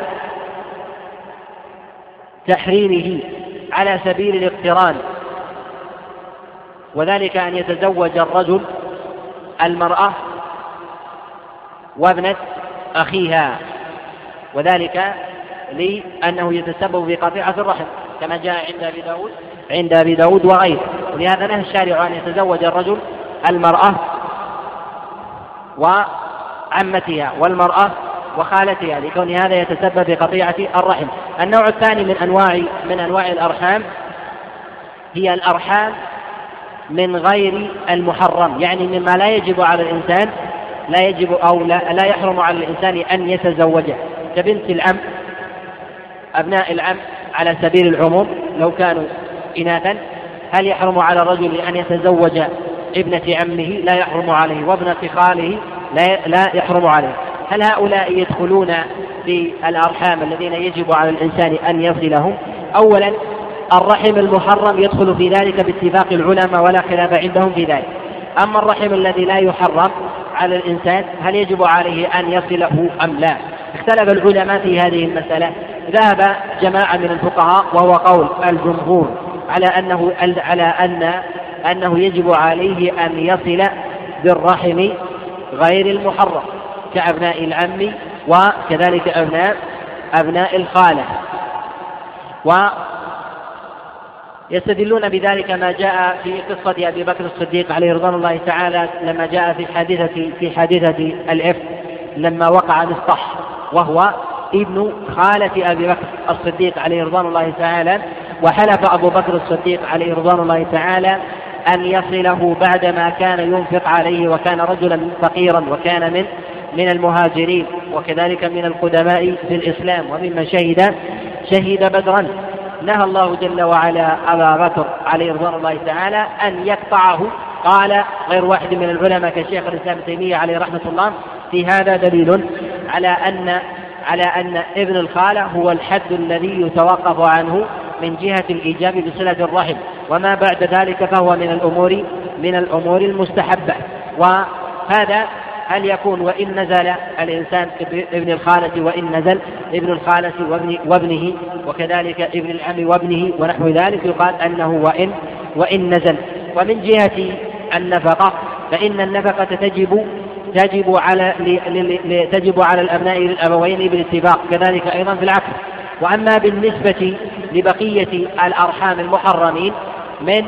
تحريمه على سبيل الاقتران. وذلك أن يتزوج الرجل المرأة وابنة أخيها وذلك لأنه يتسبب في قطيعة الرحم كما جاء عند أبي داود عند أبي داود وغيره. ولهذا نهى الشارع أن يتزوج الرجل المرأة وعمتها والمرأة وخالتها لكون هذا يتسبب في قطيعة الرحم. النوع الثاني من أنواع من أنواع الأرحام هي الأرحام من غير المحرم يعني مما لا يجب على الإنسان لا يجب أو لا, لا يحرم على الإنسان أن يتزوجه. كبنت العم أبناء العم على سبيل العموم لو كانوا إناثا هل يحرم على الرجل أن يتزوج ابنة عمه؟ لا يحرم عليه وابنة خاله لا لا يحرم عليه. هل هؤلاء يدخلون في الأرحام الذين يجب على الإنسان أن يصلهم؟ أولا الرحم المحرم يدخل في ذلك باتفاق العلماء ولا خلاف عندهم في ذلك. أما الرحم الذي لا يحرم على الإنسان هل يجب عليه أن يصله أم لا؟ اختلف العلماء في هذه المسألة. ذهب جماعة من الفقهاء وهو قول الجمهور على أنه على أن أنه يجب عليه أن يصل بالرحم غير المحرم كأبناء العم وكذلك أبناء أبناء الخالة. يستدلون بذلك ما جاء في قصة أبي بكر الصديق عليه رضوان الله تعالى لما جاء في حادثة في حادثة الإفك لما وقع مصطح وهو ابن خالة أبي بكر الصديق عليه رضوان الله تعالى وحلف أبو بكر الصديق عليه رضوان الله تعالى أن يصله بعدما كان ينفق عليه وكان رجلا فقيرا وكان من من المهاجرين وكذلك من القدماء في الإسلام وممن شهد شهد بدرا. نهى الله جل وعلا أبا بكر عليه رضوان الله تعالى أن يقطعه. قال غير واحد من العلماء كشيخ الإسلام ابن تيمية عليه رحمة الله في هذا دليل على أن على أن ابن الخالة هو الحد الذي يتوقف عنه من جهة الإيجاب بصلة الرحم وما بعد ذلك فهو من الأمور من الأمور المستحبة. وهذا هل يكون وإن نزل الإنسان ابن الخالة وإن نزل ابن الخالة وابن وابنه وكذلك ابن العم وابنه ونحو ذلك يقال أنه وإن وإن نزل. ومن جهة النفقة فإن النفقة تجب تجب على تجب على الأبناء للأبوين بالاتفاق كذلك أيضا في العكس. وأما بالنسبة لبقية الأرحام المحرمين من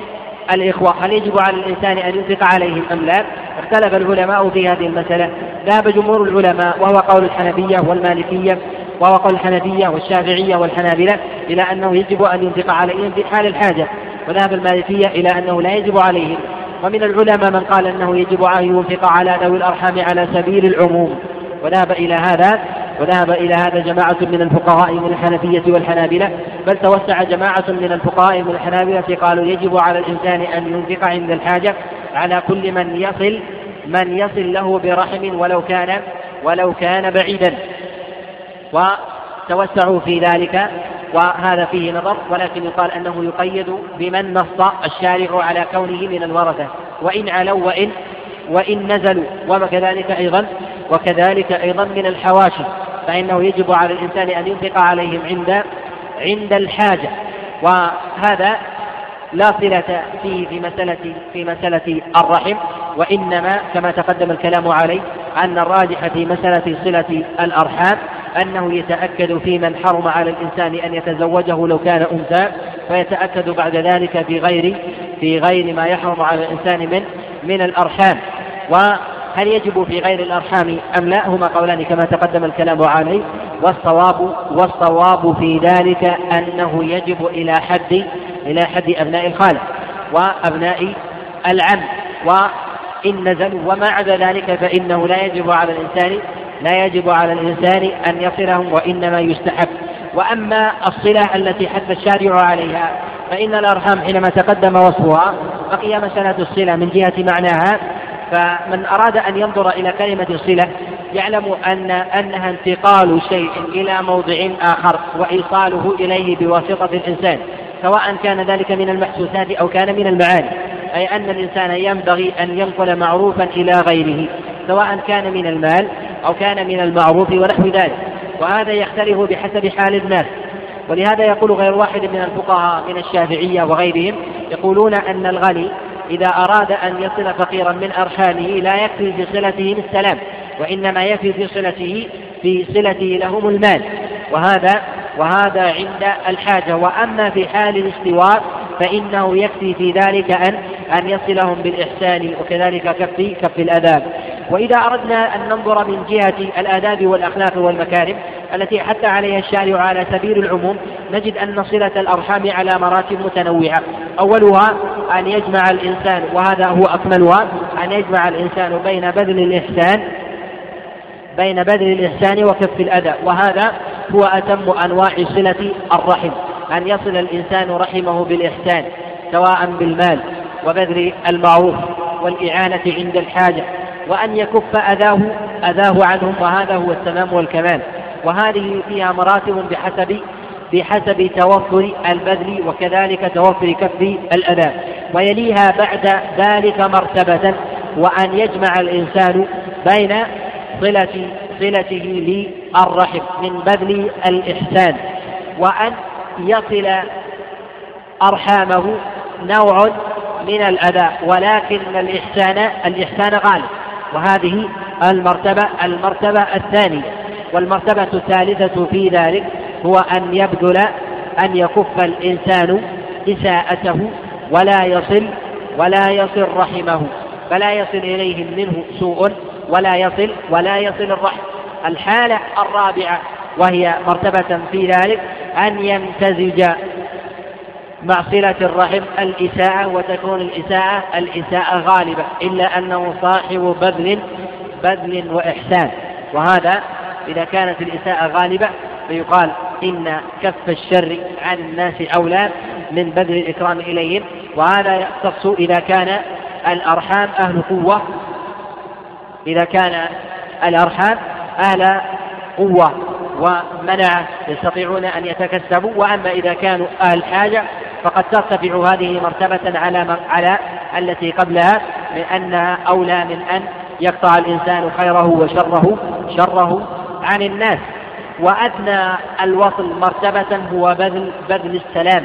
الإخوة هل يجب على الإنسان أن ينفق عليهم أم لا؟ اختلف العلماء في هذه المسألة. ذهب جمهور العلماء وهو قول الحنفية والمالكية وهو قول الحنفية والشافعية والحنابلة إلى أنه يجب أن ينفق عليهم في حال الحاجة. وذهب المالكية إلى أنه لا يجب عليهم. ومن العلماء من قال أنه يجب أن ينفق على ذوي الأرحام على سبيل العموم. وذهب إلى هذا وذهب إلى هذا جماعة من الفقهاء من الحنفية والحنابلة بل توسع جماعة من الفقهاء من الحنابلة قالوا يجب على الإنسان أن ينفق عند الحاجة على كل من يصل من يصل له برحم ولو كان ولو كان بعيدا. وتوسعوا في ذلك وهذا فيه نظر ولكن يقال أنه يقيد بمن نص الشارع على كونه من الورثة. وإن علوا وإن وإن نزلوا وكذلك أيضا وكذلك أيضا من الحواشي. فإنه يجب على الإنسان أن ينفق عليهم عند عند الحاجة. وهذا لا صلة فيه في مسألة في مسألة الرحم وإنما كما تقدم الكلام عليه أن الراجح في مسألة صلة الأرحام أنه يتأكد في من حرم على الإنسان أن يتزوجه لو كان أنثى فيتأكد بعد ذلك في غير في غير ما يحرم على الإنسان من من الأرحام. وهل يجب في غير الأرحام أم لا؟ هما قولان كما تقدم الكلام عليه والصواب والصواب في ذلك أنه يجب إلى حد إلى حد أبناء الخالة وأبناء العم. وإن نزلوا وما عدا ذلك فإنه لا يجب على الإنسان لا يجب على الإنسان أن يصلهم وإنما يستحب. وأما الصلة التي حث الشارع عليها فإن الأرحام حينما تقدم وصفها بقي مسألة الصلة من جهة معناها فمن أراد أن ينظر إلى كلمة الصلة يعلم أن أنها انتقال شيء إلى موضع آخر وإيصاله إليه بواسطة الإنسان سواء كان ذلك من المحسوسات أو كان من المعاني أي أن الإنسان ينبغي أن ينقل معروفا إلى غيره سواء كان من المال أو كان من المعروف ونحو ذلك وهذا يختلف بحسب حال الناس. ولهذا يقول غير واحد من الفقهاء من الشافعية وغيرهم يقولون أن الغني إذا أراد أن يصل فقيرا من أرحامه لا يكفي في صلته السلام وإنما يكفي في صلته في صلته لهم المال. وهذا وهذا عند الحاجة. وأما في حال الاستواء فإنه يكفي في ذلك أن أن يصلهم بالإحسان وكذلك كف كف الآداب. وإذا أردنا أن ننظر من جهة الآداب والأخلاق والمكارم التي حتى عليها الشارع على سبيل العموم نجد أن صلة الأرحام على مراتب متنوعة. أولها أن يجمع الإنسان وهذا هو أكملها أن يجمع الإنسان بين بذل الإحسان بين بذل الإحسان وكف الأذى وهذا هو أتم أنواع صلة الرحم أن يصل الإنسان رحمه بالإحسان سواء بالمال وبذل المعروف والإعانة عند الحاجة وأن يكف أذاه أذاه عنهم وهذا هو التمام والكمال. وهذه فيها مراتب بحسب بحسب توفر البذل وكذلك توفر كف الأذى. ويليها بعد ذلك مرتبة وأن يجمع الإنسان بين صلة صلته للرحم من بذل الإحسان وأن يصل أرحامه نوع من الأذى ولكن الإحسان الإحسان غالب. وهذه المرتبة المرتبة الثانية. والمرتبة الثالثة في ذلك هو أن يبذل أن يكف الإنسان إساءته ولا يصل ولا يصل رحمه فلا يصل إليهم منه سوء ولا يصل ولا يصل الرحم. الحالة الرابعة وهي مرتبة في ذلك أن يمتزج مع صلة الرحم الإساءة وتكون الإساءة الإساءة غالبة إلا أنه صاحب بذل بذل وإحسان. وهذا إذا كانت الإساءة غالبة فيقال إن كف الشر عن الناس أولى من بذل الإكرام إليهم. وهذا يختص إذا كان الأرحام أهل قوة إذا كان الأرحام أهل قوة ومنعة يستطيعون أن يتكسبوا وأما إذا كانوا أهل حاجة فقد ترتفع هذه مرتبة على على التي قبلها من أنها أولى من أن يقطع الإنسان خيره وشره شره عن الناس. وأدنى الوصل مرتبة هو بذل بذل السلام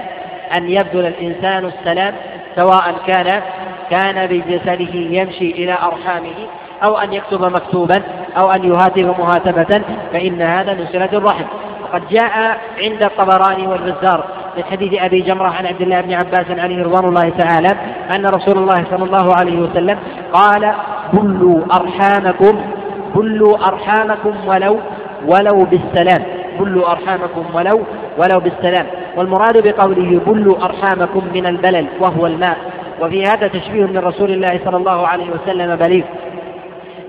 أن يبذل الإنسان السلام سواء كان كان بجسده يمشي إلى أرحامه أو أن يكتب مكتوبا أو أن يهاتف مهاتفة فإن هذا من صلة الرحم. وقد جاء عند الطبراني والبزار من حديث أبي جمرة عن عبد الله بن عباس عليه رضوان الله تعالى أن رسول الله صلى الله عليه وسلم قال بلوا أرحامكم بلوا أرحامكم ولو ولو بالسلام. بلوا أرحامكم ولو ولو بالسلام. والمراد بقوله بلوا أرحامكم من البلل وهو الماء. وفي هذا تشبيه من رسول الله صلى الله عليه وسلم بليغ.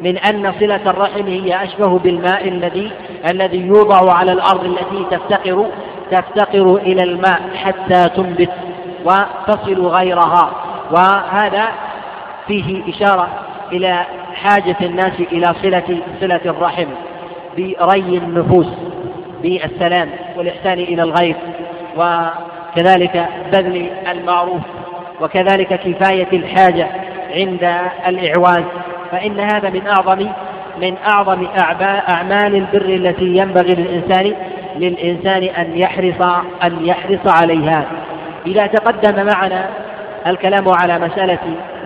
من أن صلة الرحم هي أشبه بالماء الذي الذي يوضع على الأرض التي تفتقر تفتقر إلى الماء حتى تنبت وتصل غيرها. وهذا فيه إشارة إلى حاجة الناس إلى صلة صلة الرحم بري النفوس بالسلام والإحسان إلى الغير وكذلك بذل المعروف وكذلك كفاية الحاجة عند الإعواز فإن هذا من أعظم من أعظم أعمال البر التي ينبغي للإنسان للإنسان أن يحرص أن يحرص عليها. إذا تقدم معنا الكلام على مسألة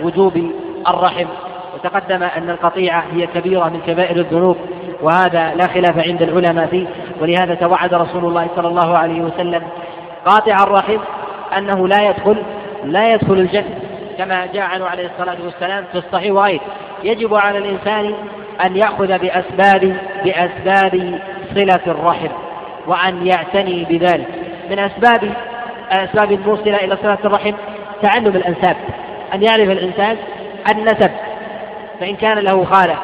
وجوب الرحم وتقدم أن القطيعة هي كبيرة من كبائر الذنوب وهذا لا خلاف عند العلماء فيه ولهذا توعد رسول الله صلى الله عليه وسلم قاطع الرحم أنه لا يدخل لا يدخل الجنة. كما جاء عنه عليه الصلاة والسلام في الصحيح وغيره. يجب على الإنسان أن يأخذ بأسباب بأسباب صلة الرحم وأن يعتني بذلك. من أسباب الأسباب الموصلة إلى صلة الرحم تعلم الأنساب. أن يعرف الإنسان النسب. فإن كان له خالة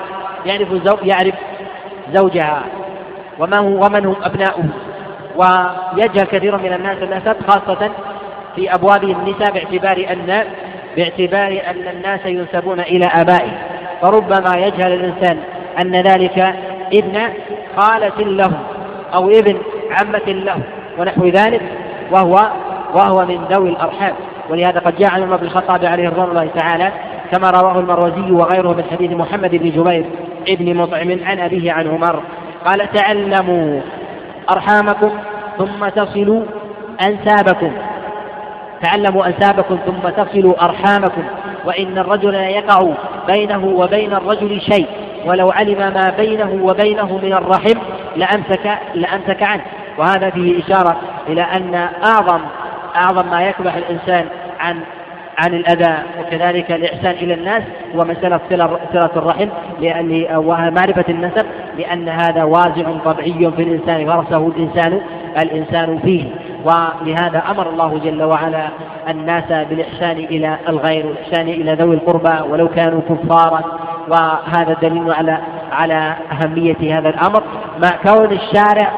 يعرف زو يعرف زوجها هو ومن هم أبناؤه. ويجهل كثير من الناس النسب خاصة في أبواب النساء باعتبار أن باعتبار أن الناس ينسبون إلى آبائه. فربما يجهل الإنسان أن ذلك ابن خالة له أو ابن عمة له ونحو ذلك وهو وهو من ذوي الأرحام. ولهذا قد جاء عن عمر بن الخطاب عليه رضوان الله تعالى كما رواه المروزي وغيره من حديث محمد بن جبير ابن مطعم عن أبيه عن عمر. قال تعلموا أرحامكم ثم تصلوا أنسابكم. تعلموا أنسابكم ثم تصلوا أرحامكم وإن الرجل لا يقع بينه وبين الرجل شيء ولو علم ما بينه وبينه من الرحم لأمسك لأمسك عنه. وهذا فيه إشارة إلى أن أعظم أعظم ما يكبح الإنسان عن عن الأذى وكذلك الإحسان إلى الناس ومسألة صلة الرحم لأن ومعرفة النسب لأن هذا وازع طبيعي في الإنسان غرسه الإنسان الإنسان فيه. ولهذا أمر الله جل وعلا الناس بالإحسان إلى الغير والإحسان إلى ذوي القربى ولو كانوا كفارا. وهذا دليل على على أهمية هذا الأمر. مع كون الشارع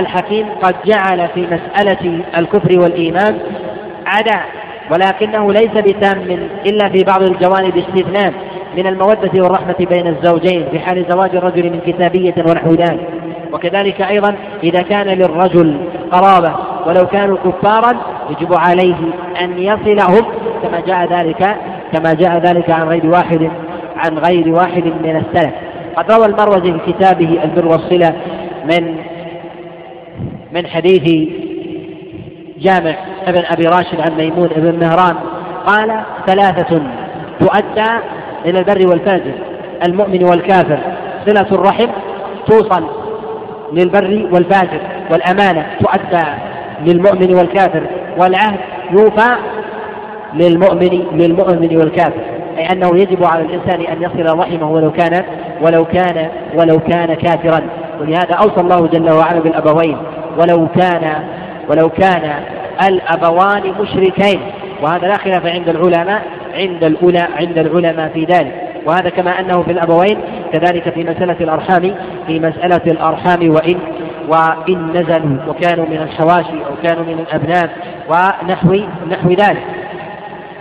الحكيم قد جعل في مسألة الكفر والإيمان عداء ولكنه ليس بتام إلا في بعض الجوانب استثناء. من المودة والرحمة بين الزوجين في حال زواج الرجل من كتابية ونحو ذلك. وكذلك أيضا إذا كان للرجل قرابة ولو كانوا كفارا يجب عليه أن يصلهم كما جاء ذلك كما جاء ذلك عن غير واحد عن غير واحد من السلف. قد روى المروزي في كتابه البر والصلة من من حديث جامع ابن أبي راشد عن ميمون بن مهران قال ثلاثة تؤدى إلى البر والفاجر المؤمن والكافر. صلة الرحم توصل للبر والفاجر والأمانة تؤدى للمؤمن والكافر والعهد يوفى للمؤمن للمؤمن والكافر أي أنه يجب على الإنسان أن يصل رحمه ولو كان ولو كان ولو كان كافرا. ولهذا أوصى الله جل وعلا بالأبوين ولو كان ولو كان الأبوان مشركين. وهذا لا خلاف عند العلماء عند الأولى عند العلماء في ذلك. وهذا كما أنه في الأبوين كذلك في مسألة الأرحام في مسألة الأرحام وإن وإن نزلوا وكانوا من الحواشي أو كانوا من الأبناء ونحو نحو ذلك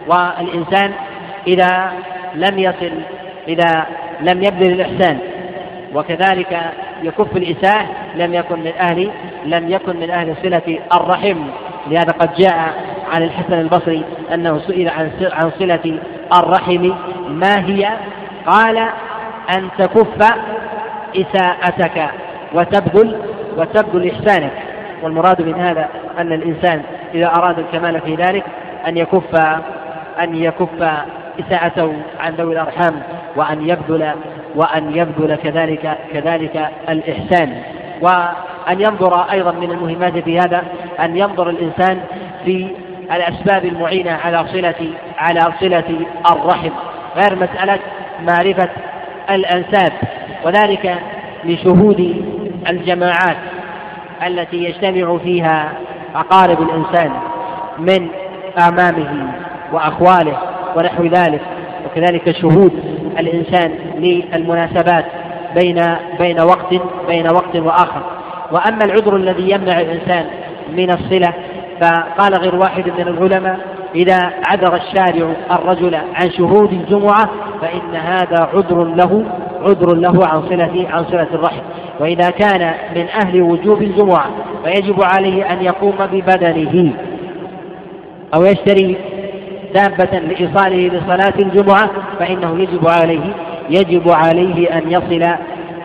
والإنسان إذا لم يصل إذا لم يبذل الإحسان وكذلك يكف الإساءة لم يكن من أهل لم يكن من أهل صلة الرحم لهذا قد جاء عن الحسن البصري أنه سئل عن عن صلة الرحم ما هي؟ قال أن تكف إساءتك وتبذل وتبذل إحسانك والمراد من هذا أن الإنسان إذا أراد الكمال في ذلك أن يكف أن يكف إساءته عن ذوي الأرحام وأن يبذل وأن يبذل كذلك كذلك الإحسان. وأن ينظر أيضا من المهمات في هذا أن ينظر الإنسان في الأسباب المعينة على صلة على صلة الرحم. غير مسألة معرفة الأنساب وذلك لشهود الجماعات التي يجتمع فيها أقارب الإنسان من أعمامه وأخواله ونحو ذلك وكذلك شهود الإنسان للمناسبات بين بين وقت بين وقت وآخر. وأما العذر الذي يمنع الإنسان من الصلة فقال غير واحد من العلماء إذا عذر الشارع الرجل عن شهود الجمعة فإن هذا عذر له عذر له عن صلة عن صلة الرحم. وإذا كان من أهل وجوب الجمعة فيجب عليه أن يقوم ببدنه. أو يشتري دابة لإيصاله لصلاة الجمعة فإنه يجب عليه يجب عليه أن يصل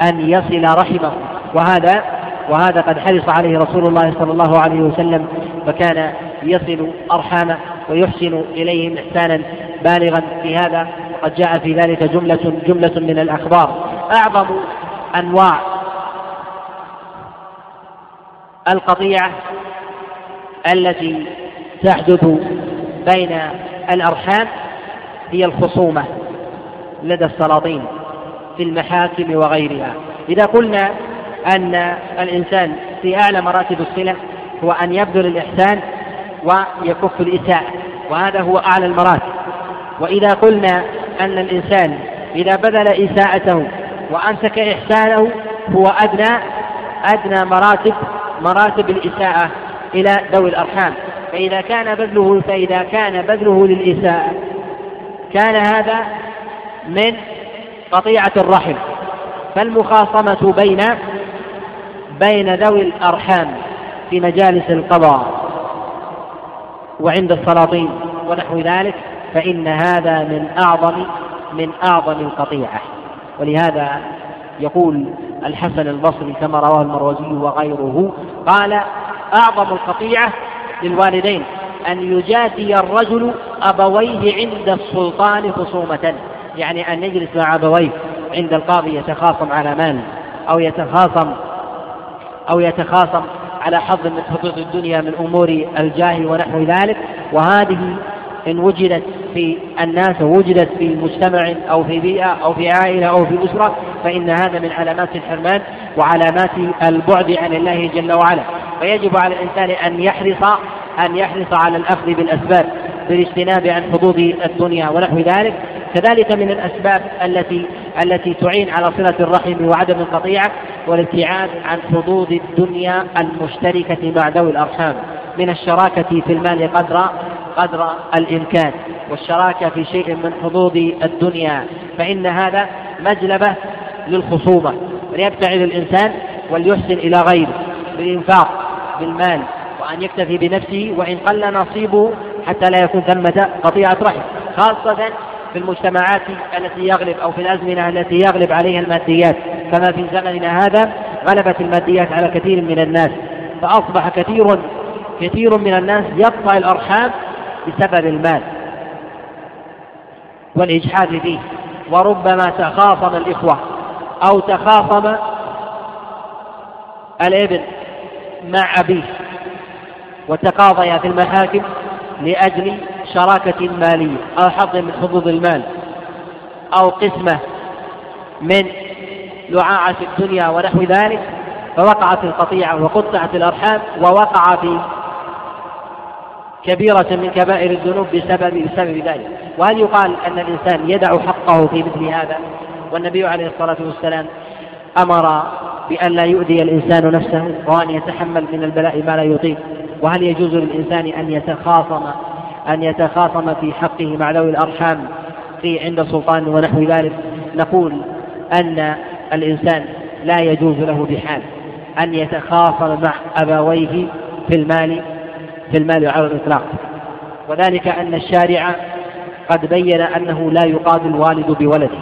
أن يصل رحمه. وهذا وهذا قد حرص عليه رسول الله صلى الله عليه وسلم فكان يصل أرحامه ويحسن إليهم إحسانا بالغا في هذا وقد جاء في ذلك جملة جملة من الأخبار. أعظم أنواع القطيعة التي تحدث بين الأرحام هي الخصومة لدى السلاطين في المحاكم وغيرها. إذا قلنا أن الإنسان في أعلى مراتب الصلة هو أن يبذل الإحسان ويكف الإساءة. وهذا هو أعلى المراتب. وإذا قلنا أن الإنسان إذا بذل إساءته وأمسك إحسانه هو أدنى أدنى مراتب مراتب الإساءة إلى ذوي الأرحام. فإذا كان بذله فإذا كان بذله للإساءة. كان هذا من قطيعة الرحم. فالمخاصمة بين بين ذوي الأرحام في مجالس القضاء. وعند السلاطين ونحو ذلك فإن هذا من أعظم من أعظم القطيعة. ولهذا يقول الحسن البصري كما رواه المروزي وغيره قال أعظم القطيعة للوالدين أن يجازي الرجل أبويه عند السلطان خصومة. يعني أن يجلس مع أبويه عند القاضي يتخاصم على مال أو يتخاصم أو يتخاصم على حظ من حظوظ الدنيا من أمور الجاه ونحو ذلك وهذه إن وجدت في الناس وجدت في مجتمع أو في بيئة أو في عائلة أو في أسرة فإن هذا من علامات الحرمان وعلامات البعد عن الله جل وعلا. فيجب على الإنسان أن يحرص أن يحرص على الأخذ بالأسباب بالاجتناب عن حظوظ الدنيا ونحو ذلك. كذلك من الأسباب التي التي تعين على صلة الرحم وعدم القطيعة والابتعاد عن حظوظ الدنيا المشتركة مع ذوي الأرحام من الشراكة في المال قدر قدر الإمكان والشراكة في شيء من حظوظ الدنيا فإن هذا مجلبة للخصومة وليبتعد الإنسان وليحسن إلى غيره بالإنفاق بالمال وأن يكتفي بنفسه وإن قل نصيبه حتى لا يكون ثمة قطيعة رحم خاصة في المجتمعات التي يغلب أو في الأزمنة التي يغلب عليها الماديات. كما في زمننا هذا غلبت الماديات على كثير من الناس. فأصبح كثير كثير من الناس يقطع الأرحام بسبب المال والإجحاد فيه. وربما تخاصم الإخوة أو تخاصم الإبن مع أبيه وتقاضيا في المحاكم لأجل شراكة مالية أو حظ من حظوظ المال أو قسمة من لعاعة الدنيا ونحو ذلك فوقعت القطيعة وقطعت الأرحام ووقع في كبيرة من كبائر الذنوب بسبب بسبب ذلك. وهل يقال أن الإنسان يدع حقه في مثل هذا؟ والنبي عليه الصلاة والسلام أمر بأن لا يؤذي الإنسان نفسه وأن يتحمل من البلاء ما لا يطيق. وهل يجوز للإنسان أن يتخاصم أن يتخاصم في حقه مع ذوي الأرحام في عند سلطان ونحو ذلك. نقول أن الإنسان لا يجوز له بحال أن يتخاصم مع أبويه في المال في المال على الإطلاق. وذلك أن الشارع قد بين أنه لا يقاضي الوالد بولده.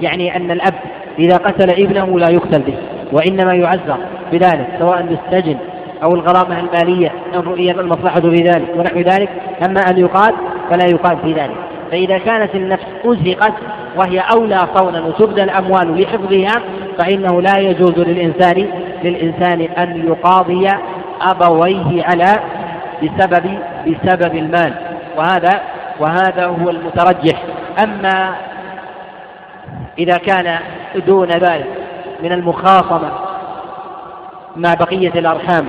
يعني أن الأب إذا قتل ابنه لا يقتل به وإنما يعزر بذلك سواء بالسجن أو الغرامة المالية إن رؤيت المصلحة في ذلك ونحو ذلك أما أن يقال فلا يقال في ذلك. فإذا كانت النفس أزهقت وهي أولى صونا وتبدى الأموال لحفظها فإنه لا يجوز للإنسان للإنسان أن يقاضي أبويه على بسبب بسبب المال. وهذا وهذا هو المترجح. أما إذا كان دون ذلك من المخاصمة مع بقية الأرحام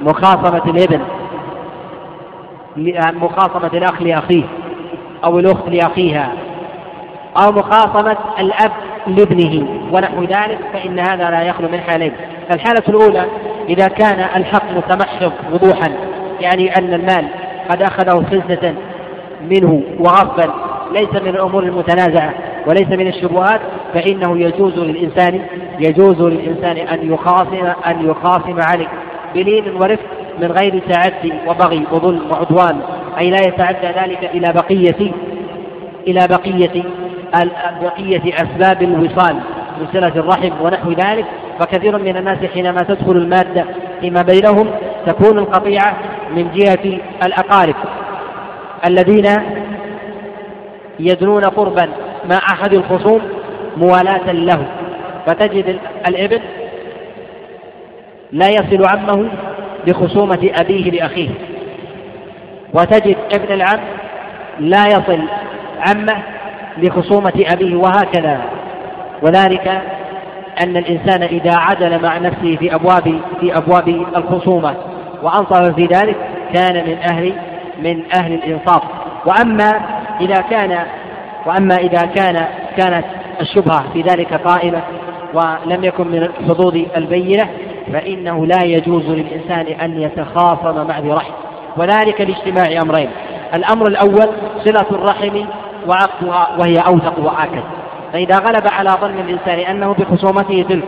مخاصمة الابن مخاصمة الأخ لأخيه أو الأخت لأخيها أو مخاصمة الأب لابنه ونحو ذلك فإن هذا لا يخلو من حالين. الحالة الأولى إذا كان الحق متمحض وضوحا يعني أن المال قد أخذه خزنة منه وغصبا ليس من الأمور المتنازعة وليس من الشبهات فإنه يجوز للإنسان يجوز للإنسان أن يخاصم أن يخاصم عليه. بلين ورفق من غير تعدي وبغي وظلم وعدوان. أي لا يتعدى ذلك إلى بقية إلى بقية بقية أسباب الوصال من صلة الرحم ونحو ذلك. فكثير من الناس حينما تدخل المادة فيما بينهم تكون القطيعة من جهة الأقارب الذين يدنون قربا مع أحد الخصوم موالاة له. فتجد الابن لا يصل عمه بخصومة أبيه لأخيه. وتجد ابن العم لا يصل عمه لخصومة أبيه وهكذا. وذلك أن الإنسان إذا عدل مع نفسه في أبواب في أبواب الخصومة وأنصف في ذلك كان من أهل من أهل الإنصاف. وأما إذا كان وأما إذا كان كانت الشبهة في ذلك قائمة ولم يكن من حظوظ البينة فإنه لا يجوز للإنسان أن يتخاصم مع ذي رحم. وذلك لاجتماع أمرين. الأمر الأول صلة الرحم وعقدها وهي أوثق وآكد. فإذا غلب على ظن الإنسان أنه بخصومته تلك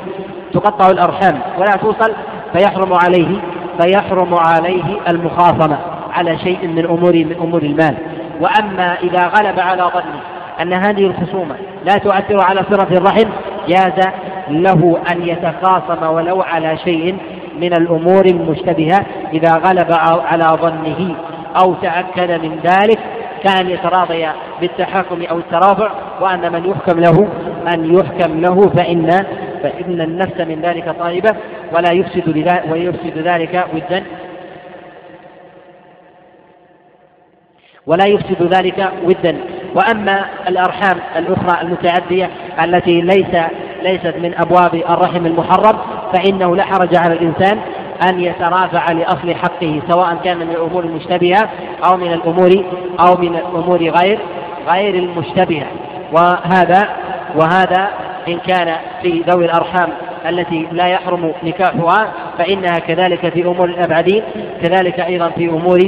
تقطع الأرحام ولا توصل فيحرم عليه فيحرم عليه المخاصمة على شيء من أمور من أمور المال. وأما إذا غلب على ظنه أن هذه الخصومة لا تؤثر على صلة الرحم جاز له أن يتخاصم ولو على شيء من الأمور المشتبهة إذا غلب على ظنه أو تأكد من ذلك كأن يتراضي بالتحاكم أو الترافع وأن من يحكم له أن يحكم له فإن فإن النفس من ذلك طالبة ولا يفسد ويفسد ذلك ودا. ولا يفسد ذلك ودا. وأما الأرحام الأخرى المتعدية التي ليس ليست من أبواب الرحم المحرم فإنه لا حرج على الإنسان أن يترافع لأصل حقه سواء كان من الأمور المشتبهة أو من الأمور أو من الأمور غير غير المشتبهة. وهذا وهذا إن كان في ذوي الأرحام التي لا يحرم نكاحها فإنها كذلك في أمور الأبعدين كذلك أيضا في أمور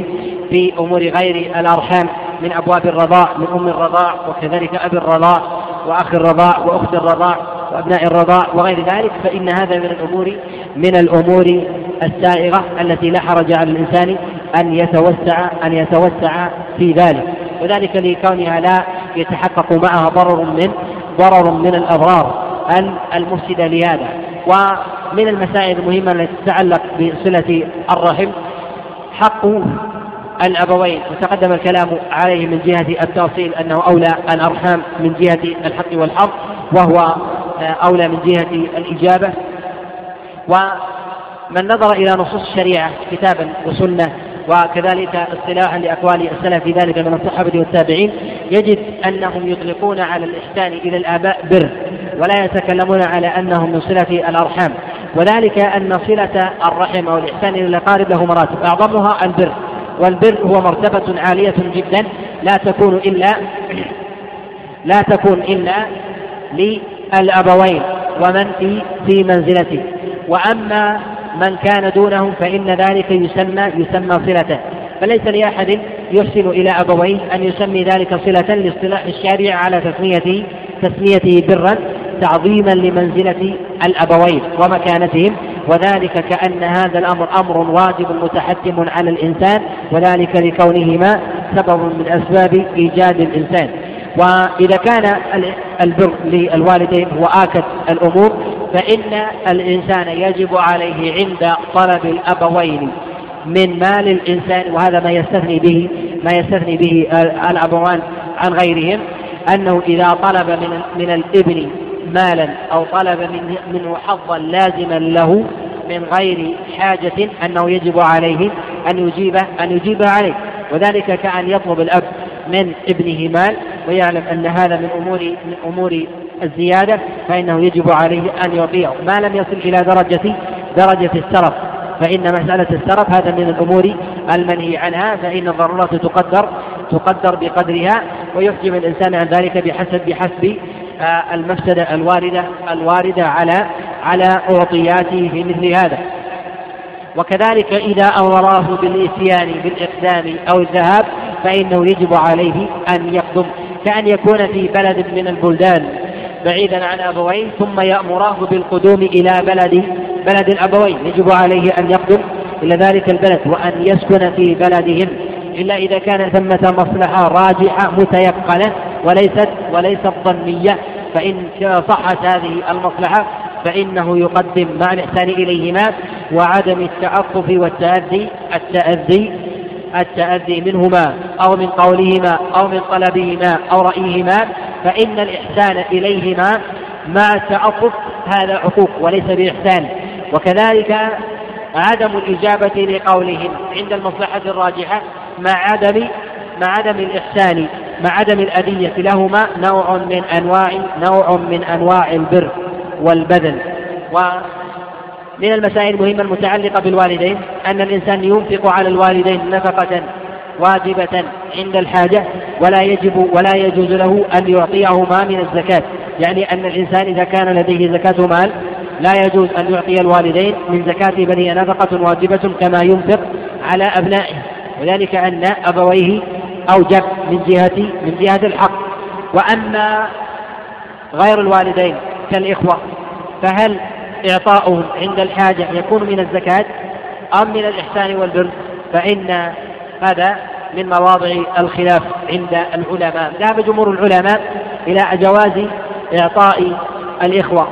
في أمور غير الأرحام. من أبواب الرضاع من أم الرضاع وكذلك أبي الرضاع وأخي الرضاع وأخت الرضاع وأبناء الرضاع وغير ذلك فإن هذا من الأمور من الأمور السائغة التي لا حرج على الإنسان أن يتوسع أن يتوسع في ذلك. وذلك لكونها لا يتحقق معها ضرر من ضرر من الأضرار المفسدة لهذا. ومن المسائل المهمة التي تتعلق بصلة الرحم حق الأبوين وتقدم الكلام عليه من جهة التأصيل أنه أولى الأرحام من جهة الحق والحظ وهو أولى من جهة الإجابة. ومن نظر إلى نصوص الشريعة كتابا وسنة وكذلك اصطلاحا لأقوال السلف في ذلك من الصحابة والتابعين يجد أنهم يطلقون على الإحسان إلى الآباء بر ولا يتكلمون على أنهم من صلة الأرحام. وذلك أن صلة الرحم أو الإحسان إلى الأقارب له مراتب أعظمها البر. والبر هو مرتبة عالية جدا لا تكون إلا لا تكون إلا للأبوين ومن في في منزلته. وأما من كان دونه فإن ذلك يسمى يسمى صلته. فليس لأحد يحسن إلى أبويه أن يسمي ذلك صلة لاصطلاح الشارع على تسميته تسميته برا. تعظيما لمنزلة الأبوين ومكانتهم وذلك كأن هذا الأمر أمر واجب متحتم على الإنسان وذلك لكونهما سبب من أسباب إيجاد الإنسان. وإذا كان البر للوالدين هو آكد الأمور فإن الإنسان يجب عليه عند طلب الأبوين من مال الإنسان وهذا ما يستثني به ما يستثني به الأبوان عن غيرهم أنه إذا طلب من من الإبن مالا أو طلب منه, منه حظا لازما له من غير حاجة أنه يجب عليه أن يجيبه أن يجيبه عليه. وذلك كأن يطلب الأب من ابنه مال ويعلم أن هذا من أمور من أمور الزيادة فإنه يجب عليه أن يعطيه ما لم يصل إلى درجة درجة السرف فإن مسألة السرف هذا من الأمور المنهي عنها فإن الضرورات تقدر تقدر بقدرها ويحجم الإنسان عن ذلك بحسب بحسب المفسدة الواردة الواردة على على أعطياته في مثل هذا. وكذلك إذا أمراه بالإتيان بالإقدام أو الذهاب فإنه يجب عليه أن يقدم كأن يكون في بلد من البلدان بعيدا عن أبويه ثم يأمراه بالقدوم إلى بلد بلد الأبوين يجب عليه أن يقدم إلى ذلك البلد وأن يسكن في بلدهم. إلا إذا كان ثمة مصلحة راجحة متيقنة وليست وليست ظنية فإن صحت هذه المصلحة فإنه يقدم مع الإحسان إليهما وعدم التعطف والتأذي التأذي التأذي منهما أو من قولهما أو من طلبهما أو رأيهما فإن الإحسان إليهما مع التعطف هذا عقوق وليس بإحسان. وكذلك عدم الإجابة لقولهم عند المصلحة الراجحة مع عدم مع عدم الإحسان. مع عدم الأذية لهما نوع من أنواع نوع من أنواع البر والبذل. ومن المسائل المهمة المتعلقة بالوالدين أن الإنسان ينفق على الوالدين نفقة واجبة عند الحاجة ولا يجب ولا يجوز له أن يعطيهما من الزكاة. يعني أن الإنسان إذا كان لديه زكاة مال لا يجوز أن يعطي الوالدين من زكاة بل هي نفقة واجبة كما ينفق على أبنائه. وذلك أن أبويه أوجب من جهة من جهة الحق. وأما غير الوالدين كالإخوة فهل إعطاؤهم عند الحاجة يكون من الزكاة أم من الإحسان والبر؟ فإن هذا من مواضع الخلاف عند العلماء. ذهب جمهور العلماء إلى جواز إعطاء الإخوة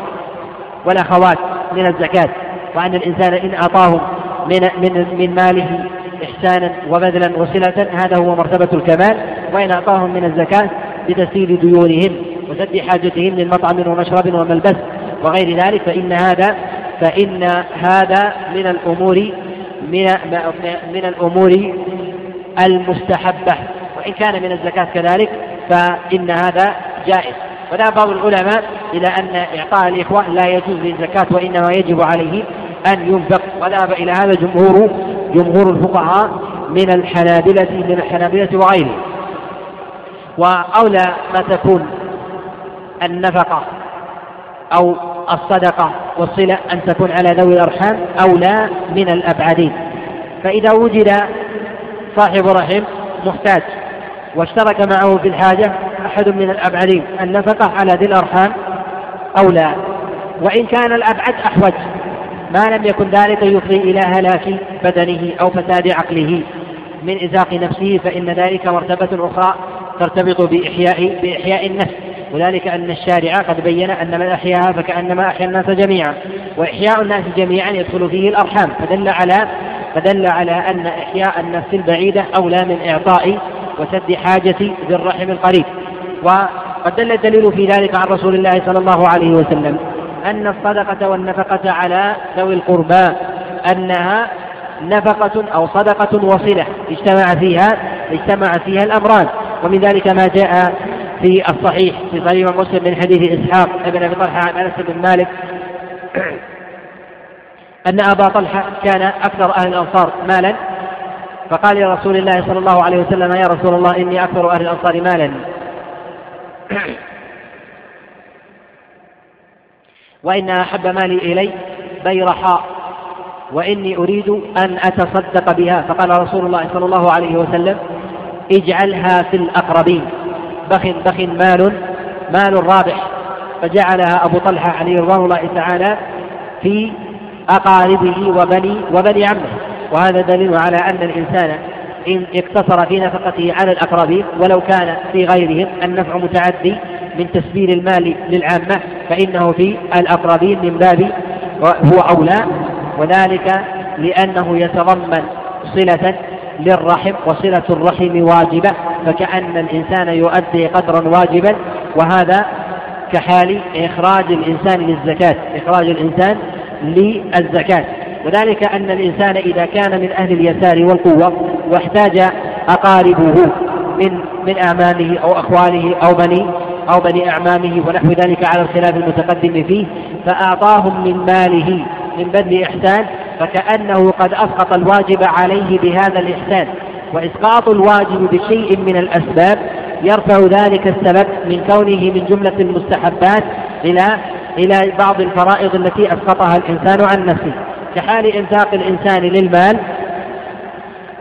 والأخوات من الزكاة وأن الإنسان إن أعطاهم من من من ماله إحسانا وبذلا وصلة. هذا هو مرتبة الكمال وإن أعطاهم من الزكاة بتسهيل ديونهم وسد حاجتهم من مطعم ومشرب وملبس وغير ذلك فإن هذا فإن هذا من الأمور من من الأمور المستحبة. وإن كان من الزكاة كذلك فإن هذا جائز. وذهب بعض العلماء إلى أن إعطاء الإخوة لا يجوز للزكاة وإنما يجب عليه أن ينفق. وذهب إلى هذا جمهور جمهور الفقهاء من الحنابلة من الحنابلة وغيرهم وأولى ما تكون النفقة أو الصدقة والصلة أن تكون على ذوي الأرحام أولى من الأبعدين. فإذا وجد صاحب رحم محتاج واشترك معه في الحاجة أحد من الأبعدين النفقة على ذي الأرحام أولى. وإن كان الأبعد أحوج. ما لم يكن ذلك يفضي إلى هلاك بدنه أو فساد عقله. من إزاق نفسه فإن ذلك مرتبة أخرى ترتبط بإحياء بإحياء النفس. وذلك أن الشارع قد بين أن من أحياها فكأنما أحيا الناس جميعا. وإحياء الناس جميعا يدخل فيه الأرحام. فدل على فدل على أن إحياء النفس البعيدة أولى من إعطاء وسد حاجة ذي الرحم القريب. وقد دل الدليل في ذلك عن رسول الله صلى الله عليه وسلم. أن الصدقة والنفقة على ذوي القربى أنها نفقة أو صدقة وصلة اجتمع فيها اجتمع فيها الأمران. ومن ذلك ما جاء في الصحيح في صحيح مسلم من حديث إسحاق ابن أبي طلحة عن أنس بن مالك أن أبا طلحة كان أكثر أهل الأنصار مالا. فقال لرسول الله صلى الله عليه وسلم يا رسول الله إني أكثر أهل الأنصار مالا. وإن أحب مالي إلي بيرحاء وإني أريد أن أتصدق بها. فقال رسول الله صلى الله عليه وسلم اجعلها في الأقربين. بخ بخ مال مال رابح. فجعلها أبو طلحة عليه رضوان الله تعالى في أقاربه وبني وبني عمه. وهذا دليل على أن الإنسان إن اقتصر في نفقته على الأقربين ولو كان في غيرهم النفع متعدي من تسبيل المال للعامة فإنه في الأقربين من باب هو أولى وذلك لأنه يتضمن صلة للرحم وصلة الرحم واجبة فكأن الإنسان يؤدي قدرا واجبا وهذا كحال إخراج الإنسان للزكاة إخراج الإنسان للزكاة. وذلك أن الإنسان إذا كان من أهل اليسار والقوة واحتاج أقاربه من من أعمامه أو أخوانه أو بني أو بني أعمامه ونحو ذلك على الخلاف المتقدم فيه فأعطاهم من ماله من بذل إحسان فكأنه قد أسقط الواجب عليه بهذا الإحسان. وإسقاط الواجب بشيء من الأسباب يرفع ذلك السبب من كونه من جملة المستحبات إلى إلى بعض الفرائض التي أسقطها الإنسان عن نفسه. كحال إنفاق الإنسان للمال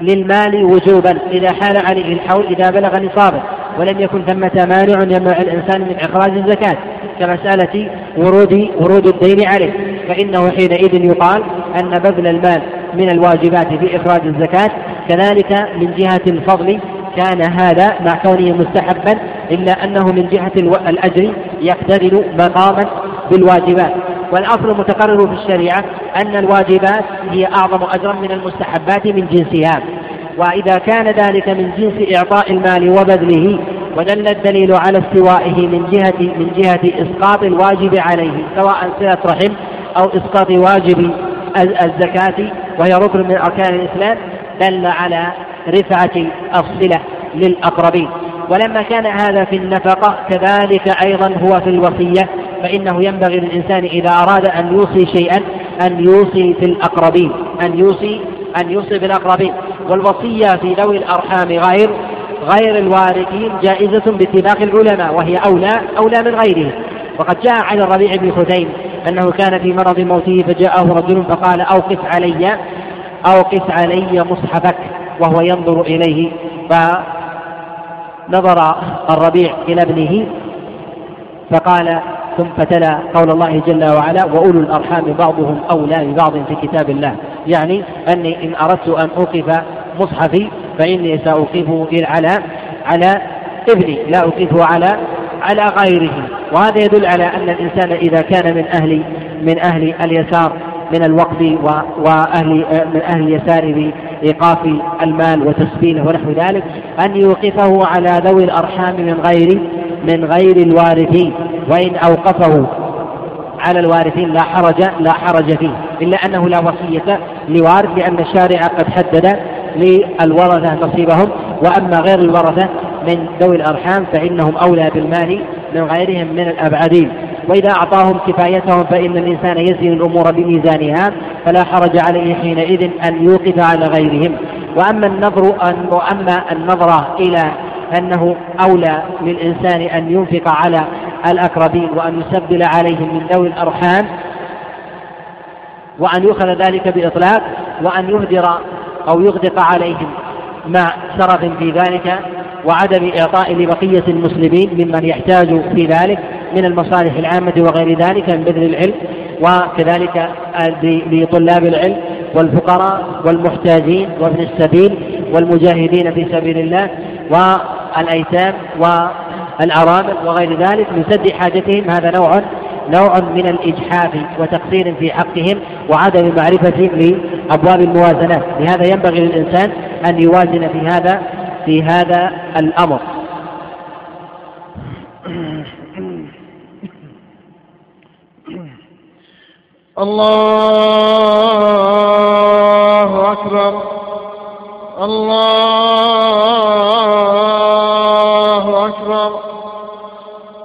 للمال وجوبا. إذا حال عليه الحول إذا بلغ نصابه ولم يكن ثمة مانع يمنع الإنسان من إخراج الزكاة كمسألة ورود ورود الدين عليه. فإنه حينئذ يقال أن بذل المال من الواجبات في إخراج الزكاة كذلك من جهة الفضل كان هذا مع كونه مستحبا إلا أنه من جهة الأجر يقترن مقاما بالواجبات. والأصل المتقرر في الشريعة أن الواجبات هي أعظم أجرا من المستحبات من جنسها وإذا كان ذلك من جنس إعطاء المال وبذله ودل الدليل على استوائه من جهة من جهة إسقاط الواجب عليه سواء صلة رحم أو إسقاط واجب الزكاة وهي ركن من أركان الإسلام دل على رفعة الصلة للأقربين. ولما كان هذا في النفقة كذلك أيضا هو في الوصية فإنه ينبغي للإنسان إذا أراد أن يوصي شيئا أن يوصي في الأقربين أن يوصي أن يوصي بالأقربين والوصية في ذوي الأرحام غير غير الوارثين جائزة باتفاق العلماء وهي أولى أولى من غيره. وقد جاء عن الربيع بن خثيم أنه كان في مرض موته فجاءه رجل فقال أوقف علي أوقف علي مصحفك. وهو ينظر إليه فنظر الربيع إلى ابنه فقال ثم فتلا قول الله جل وعلا وأولو الأرحام بعضهم أولى ببعض في كتاب الله. يعني أني إن أردت أن أوقف مصحفي فإني سأوقفه على على ابني لا أوقفه على على غيره. وهذا يدل على أن الإنسان إذا كان من أهل من أهل اليسار من الوقف وأهل من أهل اليسار بإيقاف المال وتسبيله ونحو ذلك أن يوقفه على ذوي الأرحام من غير من غير الوارثين. وإن أوقفه على الوارثين لا حرج لا حرج فيه. إلا أنه لا وصية لوارث لأن الشارع قد حدد للورثة نصيبهم. وأما غير الورثة من ذوي الأرحام فإنهم أولى بالمال من غيرهم من الأبعدين. وإذا أعطاهم كفايتهم فإن الإنسان يزن الأمور بميزانها فلا حرج عليه حينئذ أن يوقف على غيرهم. وأما النظر وأما النظرة إلى أنه أولى للإنسان أن ينفق على الأقربين وأن يسبل عليهم من ذوي الأرحام وأن يؤخذ ذلك بإطلاق وأن يهدر أو يغدق عليهم مع شرف في ذلك وعدم إعطاء لبقية المسلمين ممن يحتاج في ذلك من المصالح العامة وغير ذلك من بذل العلم وكذلك لطلاب العلم والفقراء والمحتاجين وابن السبيل والمجاهدين في سبيل الله والأيتام والأرامل وغير ذلك من سد حاجتهم هذا نوع نوع من الإجحاف وتقصير في حقهم وعدم معرفة لأبواب الموازنات. لهذا ينبغي للإنسان أن يوازن في هذا في هذا الأمر. الله أكبر. الله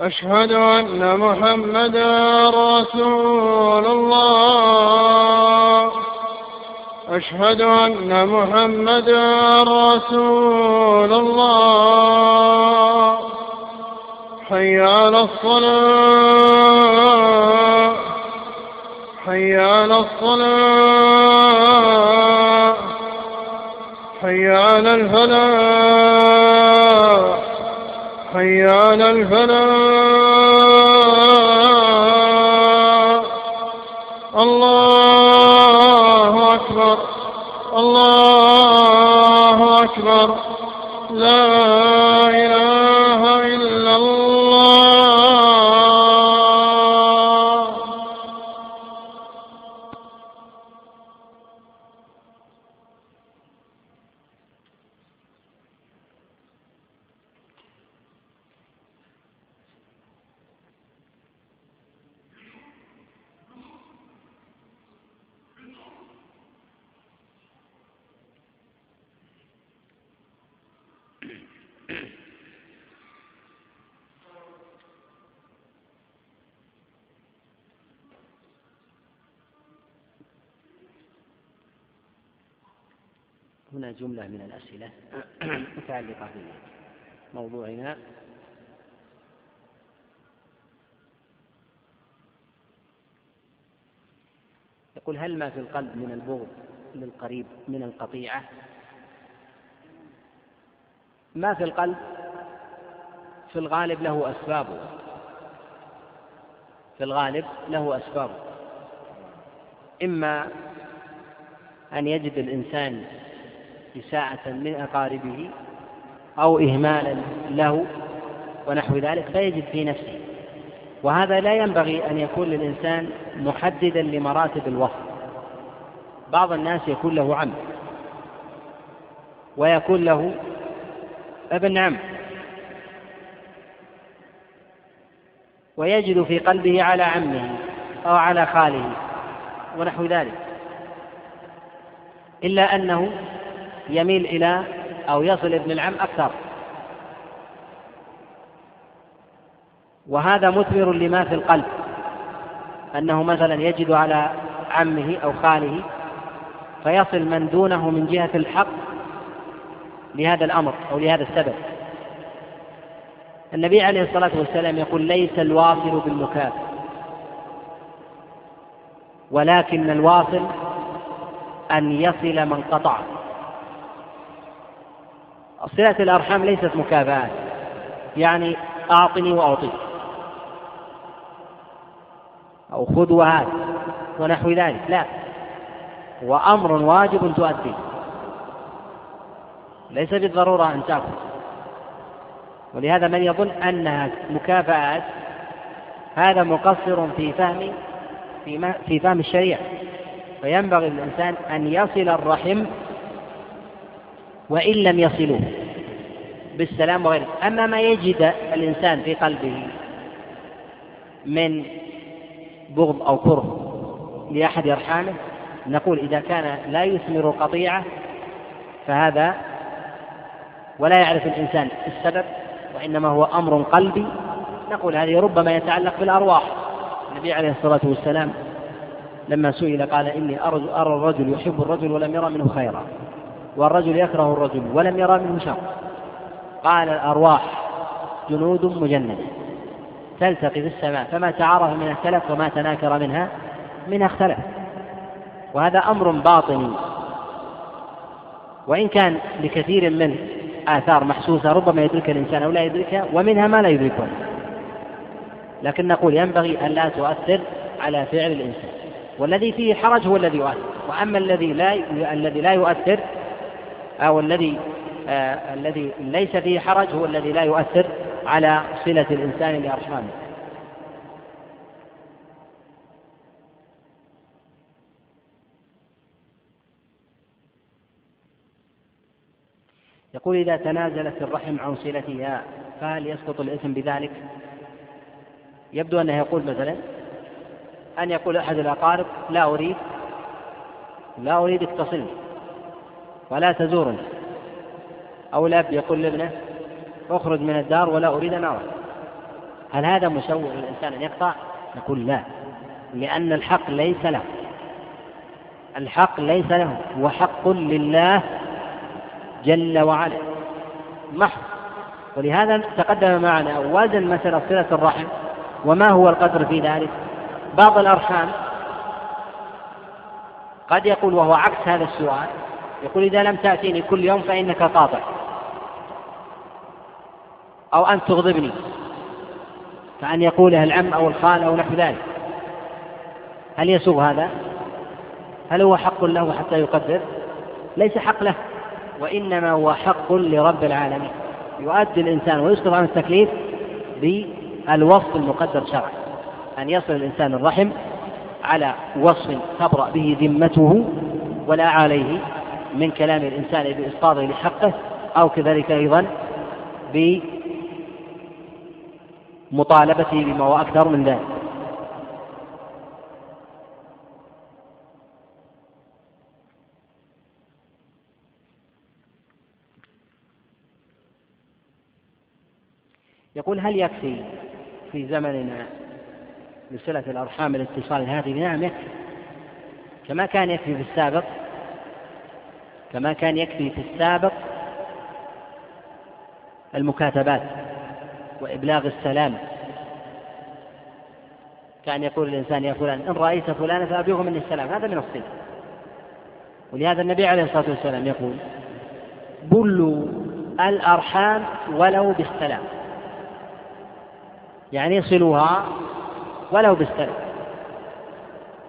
أشهد أن محمدا رسول الله. أشهد أن محمدا رسول الله. حي على الصلاة. حي على الصلاة. حي على الفلاح. حي على الفلاح متعلقة بموضوعنا يقول هل ما في القلب من البغض للقريب من القطيعة؟ ما في القلب في الغالب له أسبابه في الغالب له أسبابه إما أن يجد الإنسان إساءة من أقاربه أو إهمالا له ونحو ذلك فيجد في نفسه. وهذا لا ينبغي أن يكون للإنسان محددا لمراتب الوصف. بعض الناس يكون له عم ويكون له ابن عم. ويجد في قلبه على عمه أو على خاله ونحو ذلك. إلا أنه يميل إلى أو يصل ابن العم أكثر. وهذا مثمر لما في القلب أنه مثلا يجد على عمه أو خاله فيصل من دونه من جهة الحق لهذا الأمر أو لهذا السبب. النبي عليه الصلاة والسلام يقول ليس الواصل بالمكافئ ولكن الواصل أن يصل من قطع. صلة الأرحام ليست مكافآت. يعني أعطني وأعطيك أو خذ وهات. ونحو ذلك. لا. هو أمر واجب تؤديه ليس بالضرورة أن تأخذ. ولهذا من يظن أنها مكافآت هذا مقصر في فهم في فهم الشريعة. فينبغي للإنسان أن يصل الرحم وإن لم يصلوه بالسلام وغيره. أما ما يجد الإنسان في قلبه من بغض أو كره لأحد أرحامه نقول إذا كان لا يثمر قطيعة فهذا ولا يعرف الإنسان السبب وإنما هو أمر قلبي. نقول هذه ربما يتعلق بالأرواح. النبي عليه الصلاة والسلام لما سئل قال إني أرى الرجل يحب الرجل ولم يرى منه خيرا. والرجل يكره الرجل ولم يرى منه شر. قال الأرواح جنود مجندة تلتقي في السماء فما تعارف منها اختلف وما تناكر منها منها اختلف. وهذا أمر باطني. وإن كان لكثير من آثار محسوسة ربما يدركها الإنسان أو لا يدركها ومنها ما لا يدركها لكن نقول ينبغي أن لا تؤثر على فعل الإنسان. والذي فيه حرج هو الذي يؤثر. وأما الذي لا الذي لا يؤثر أو الذي آه الذي ليس فيه حرج هو الذي لا يؤثر على صلة الإنسان لأرحامه يقول إذا تنازلت الرحم عن صلتها فهل يسقط الإثم بذلك؟ يبدو أنه يقول مثلا أن يقول أحد الأقارب لا أريد لا أريدك تصلني ولا تزورني أو الأب يقول لابنه اخرج من الدار ولا أريد أن أرى هل هذا مشوع للإنسان أن يقطع؟ نقول لا لأن الحق ليس له. الحق ليس له هو حق لله جل وعلا. محض ولهذا تقدم معنا وزن مسألة صلة الرحم وما هو القدر في ذلك؟ بعض الأرحام قد يقول وهو عكس هذا السؤال يقول إذا لم تأتيني كل يوم فإنك قاطع أو أن تغضبني. كأن يقوله العم أو الخال أو نحو ذلك. هل يسوغ هذا؟ هل هو حق له حتى يقدر؟ ليس حق له وإنما هو حق لرب العالمين. يؤدي الإنسان ويسقط عن التكليف بالوصف المقدر شرعا. أن يصل الإنسان الرحم على وصف تبرأ به ذمته ولا عليه من كلام الإنسان بإسقاطه لحقه أو كذلك أيضا بمطالبته بما هو أكثر من ذلك. يقول هل يكفي في زمننا لصلة الأرحام الاتصال الهاتفي نعم يكفي كما كان يكفي في السابق كما كان يكفي في السابق المكاتبات وإبلاغ السلام. كان يقول الإنسان يا فلان إن رأيت فلانا فأبلغه مني السلام. هذا من الصلة ولهذا النبي عليه الصلاة والسلام يقول بلوا الأرحام ولو بالسلام. يعني صلوها ولو بالسلام.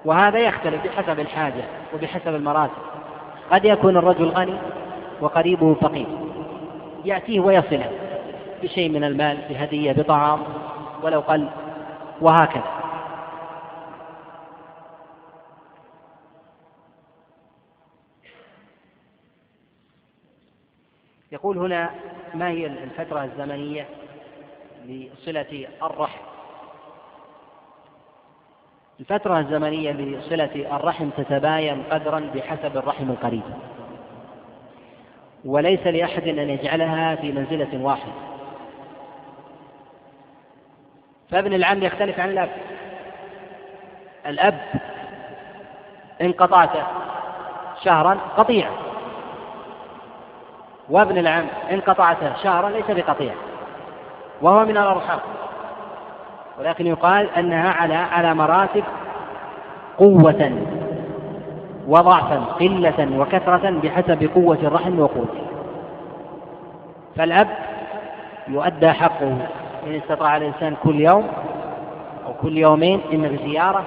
وهذا يختلف بحسب الحاجة وبحسب المراتب. قد يكون الرجل غني وقريبه فقير. يأتيه ويصله بشيء من المال بهدية بطعام ولو قل وهكذا. يقول هنا ما هي الفترة الزمنية لصلة الرحم؟ الفترة الزمنية لصلة الرحم تتباين قدرا بحسب الرحم القريب. وليس لأحد أن يجعلها في منزلة واحدة فابن العم يختلف عن الأب. الأب إن قطعته شهرا قطيع. وابن العم إن قطعته شهرا ليس بقطيع. وهو من الأرحام. ولكن يقال أنها على على مراتب قوة وضعفا قلة وكثرة بحسب قوة الرحم وقوته. فالأب يؤدى حقه إن استطاع الإنسان كل يوم أو كل يومين إما بزيارة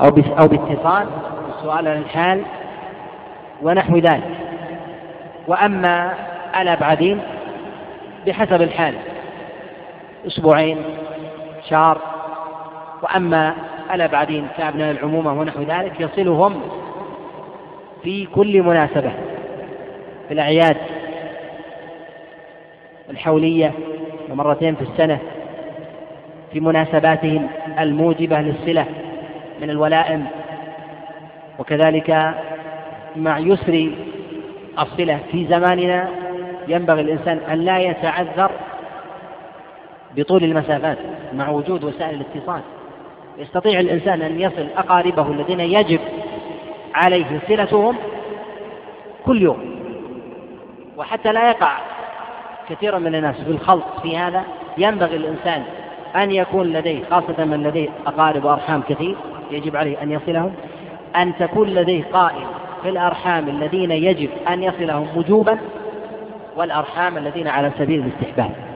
أو أو باتصال بالسؤال عن الحال ونحو ذلك. وأما الأبعدين بحسب الحال أسبوعين شهر وأما الأبعدين كأبناء العمومة ونحو ذلك يصلهم في كل مناسبة في الأعياد الحولية ومرتين في السنة في مناسباتهم الموجبة للصلة من الولائم. وكذلك مع يسر الصلة في زماننا ينبغي الإنسان أن لا يتعذر بطول المسافات مع وجود وسائل الاتصال. يستطيع الإنسان أن يصل أقاربه الذين يجب عليه صلتهم كل يوم. وحتى لا يقع كثيرا من الناس في الخلط في هذا ينبغي الإنسان أن يكون لديه خاصة من لديه أقارب وأرحام كثير يجب عليه أن يصلهم أن تكون لديه قائم في الأرحام الذين يجب أن يصلهم وجوبا والأرحام الذين على سبيل الاستحباب.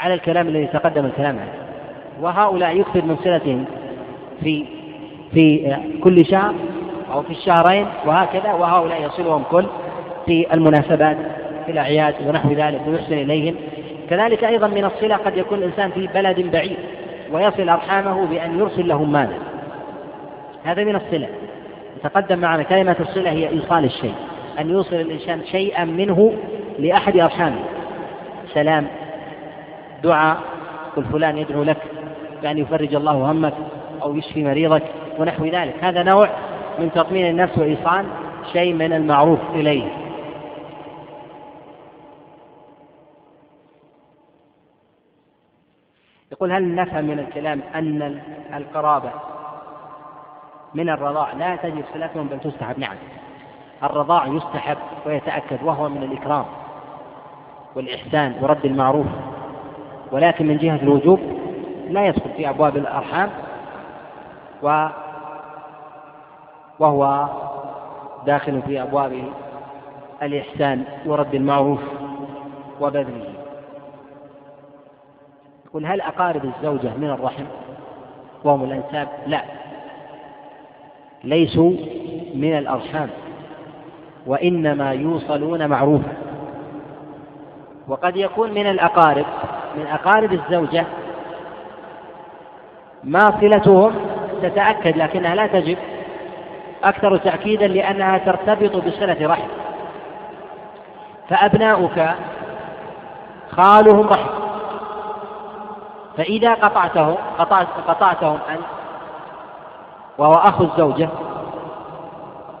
على الكلام الذي تقدم الكلام عنه. وهؤلاء يكثر من صلتهم في في كل شهر أو في الشهرين وهكذا وهؤلاء يصلهم كل في المناسبات في الأعياد ونحو ذلك ويحسن إليهم. كذلك أيضا من الصلة قد يكون الإنسان في بلد بعيد ويصل أرحامه بأن يرسل لهم مالا هذا من الصلة. تقدم معنا كلمة الصلة هي إيصال الشيء أن يوصل الإنسان شيئا منه لأحد أرحامه. سلام. دعاء قل فلان يدعو لك بأن يفرج الله همك أو يشفي مريضك ونحو ذلك. هذا نوع من تطمين النفس وإيصال شيء من المعروف إليه. يقول هل نفهم من الكلام أن القرابة من الرضاع؟ لا تجب صلتهم بل تستحب نعم. الرضاع يستحب ويتأكد وهو من الإكرام والإحسان ورد المعروف. ولكن من جهة الوجوب لا يدخل في أبواب الأرحام و وهو داخل في أبواب الإحسان ورد المعروف وبذله. يقول هل أقارب الزوجة من الرحم وهم الأنساب؟ لا. ليسوا من الأرحام وإنما يوصلون معروفا. وقد يكون من الأقارب من أقارب الزوجة ما صلتهم تتأكد لكنها لا تجب أكثر تأكيدا لأنها ترتبط بصلة رحم. فأبناؤك خالهم رحم. فإذا قطعته قطعت قطعتهم أنت وهو أخو الزوجة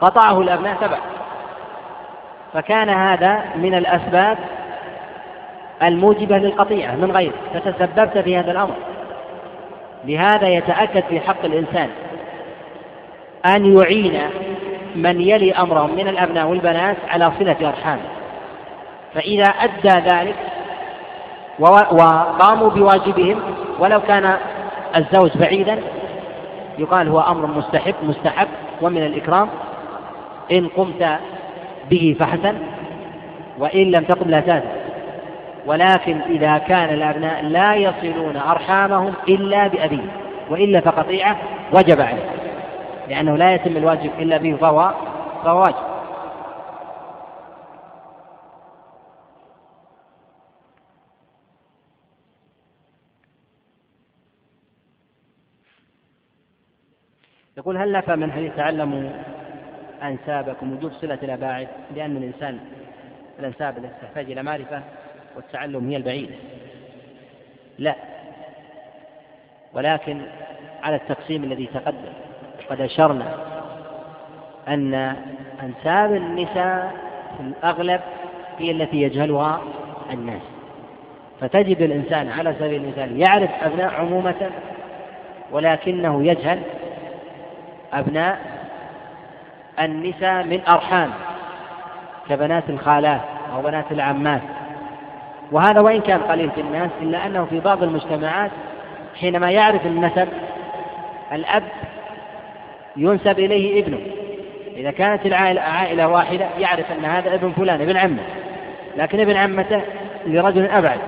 قطعه الأبناء تبع فكان هذا من الأسباب الموجبة للقطيعة من غير فتسببت في هذا الأمر. لهذا يتأكد في حق الإنسان أن يعين من يلي أمرهم من الأبناء والبنات على صلة أرحام فإذا أدى ذلك وقاموا بواجبهم ولو كان الزوج بعيدا يقال هو أمر مستحب مستحب ومن الإكرام. إن قمت به فحسن وإن لم تقم لا تاثم ولكن إذا كان الأبناء لا يصلون أرحامهم إلا بأبيه وإلا فقطيعة وجب عليه لأنه لا يتم الواجب إلا به فهو فهو واجب. يقول هل نفى من حديث تعلموا أنسابكم وجوب صلة الأباعد؟ لأن الإنسان الأنساب التي تحتاج إلى معرفة والتعلم هي البعيدة لا. ولكن على التقسيم الذي تقدم قد أشرنا أن أنساب النساء في الأغلب هي التي يجهلها الناس. فتجد الإنسان على سبيل المثال يعرف أبناء عمومة ولكنه يجهل أبناء النساء من أرحام كبنات الخالات أو بنات العمات. وهذا وإن كان قليل في الناس إلا أنه في بعض المجتمعات حينما يعرف النسب الأب ينسب إليه ابنه. إذا كانت العائلة عائلة واحدة يعرف أن هذا ابن فلان ابن عمه. لكن ابن عمته لرجل أبعد.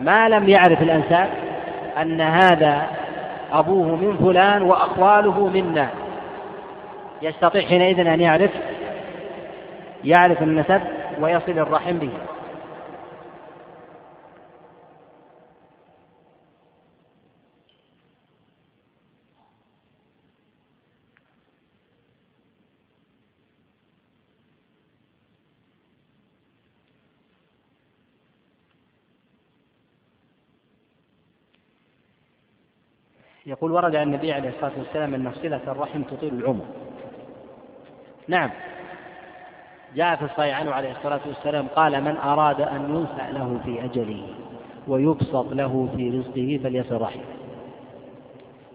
ما لم يعرف الأنساب أن هذا أبوه من فلان وأخواله منا. يستطيع حينئذ أن يعرف يعرف النسب ويصل الرحم به. يقول ورد عن النبي عليه الصلاة والسلام أن صلة الرحم تطيل العمر. نعم. جاء في الصحيح عنه عليه الصلاة والسلام قال من أراد أن ينسأ له في أجله ويبسط له في رزقه فليصل رحمه.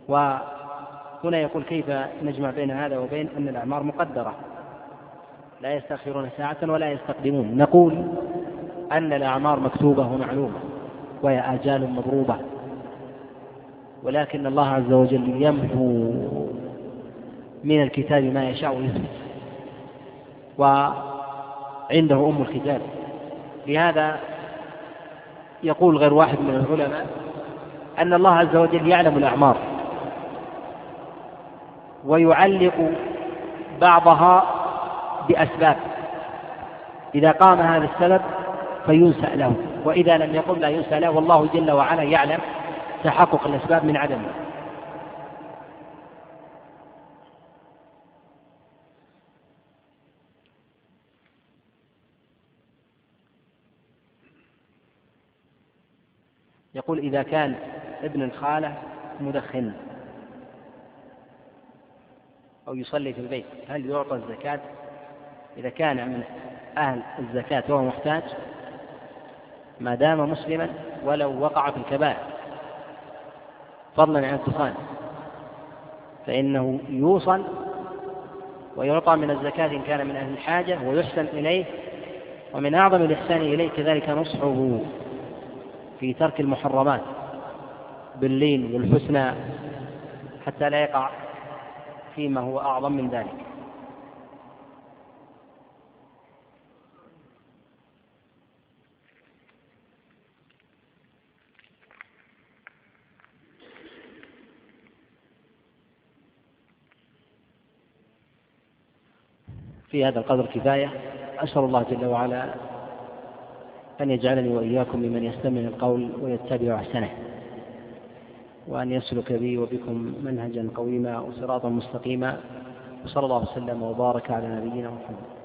وهنا يقول كيف نجمع بين هذا وبين أن الأعمار مقدرة؟ لا يستأخرون ساعة ولا يستقدمون. نقول أن الأعمار مكتوبة ومعلومة وهي آجال مضروبة. ولكن الله عز وجل يمحو من الكتاب ما يشاء ويثبت. وعنده أم الكتاب. لهذا يقول غير واحد من العلماء أن الله عز وجل يعلم الأعمار. ويعلق بعضها بأسباب. إذا قام هذا السبب فينسأ له. وإذا لم يقم لا ينسأ له. والله جل وعلا يعلم تحقق الأسباب من عدمه يقول إذا كان ابن الخالة مدخن أو يصلي في البيت هل يعطى الزكاة؟ إذا كان من أهل الزكاة وهو محتاج ما دام مسلما ولو وقع في الكبائر فضلا عن الدخان فإنه يوصل ويعطى من الزكاة إن كان من أهل الحاجة ويحسن إليه ومن أعظم الإحسان إليه كذلك نصحه في ترك المحرمات باللين والحسنى حتى لا يقع فيما هو أعظم من ذلك. في هذا القدر كفاية. أسأل الله جل وعلا أن يجعلني وإياكم ممن يستمع القول ويتبع أحسنه وأن يسلك بي وبكم منهجا قويما وصراطا مستقيما. وصلى الله وسلم وبارك على نبينا محمد.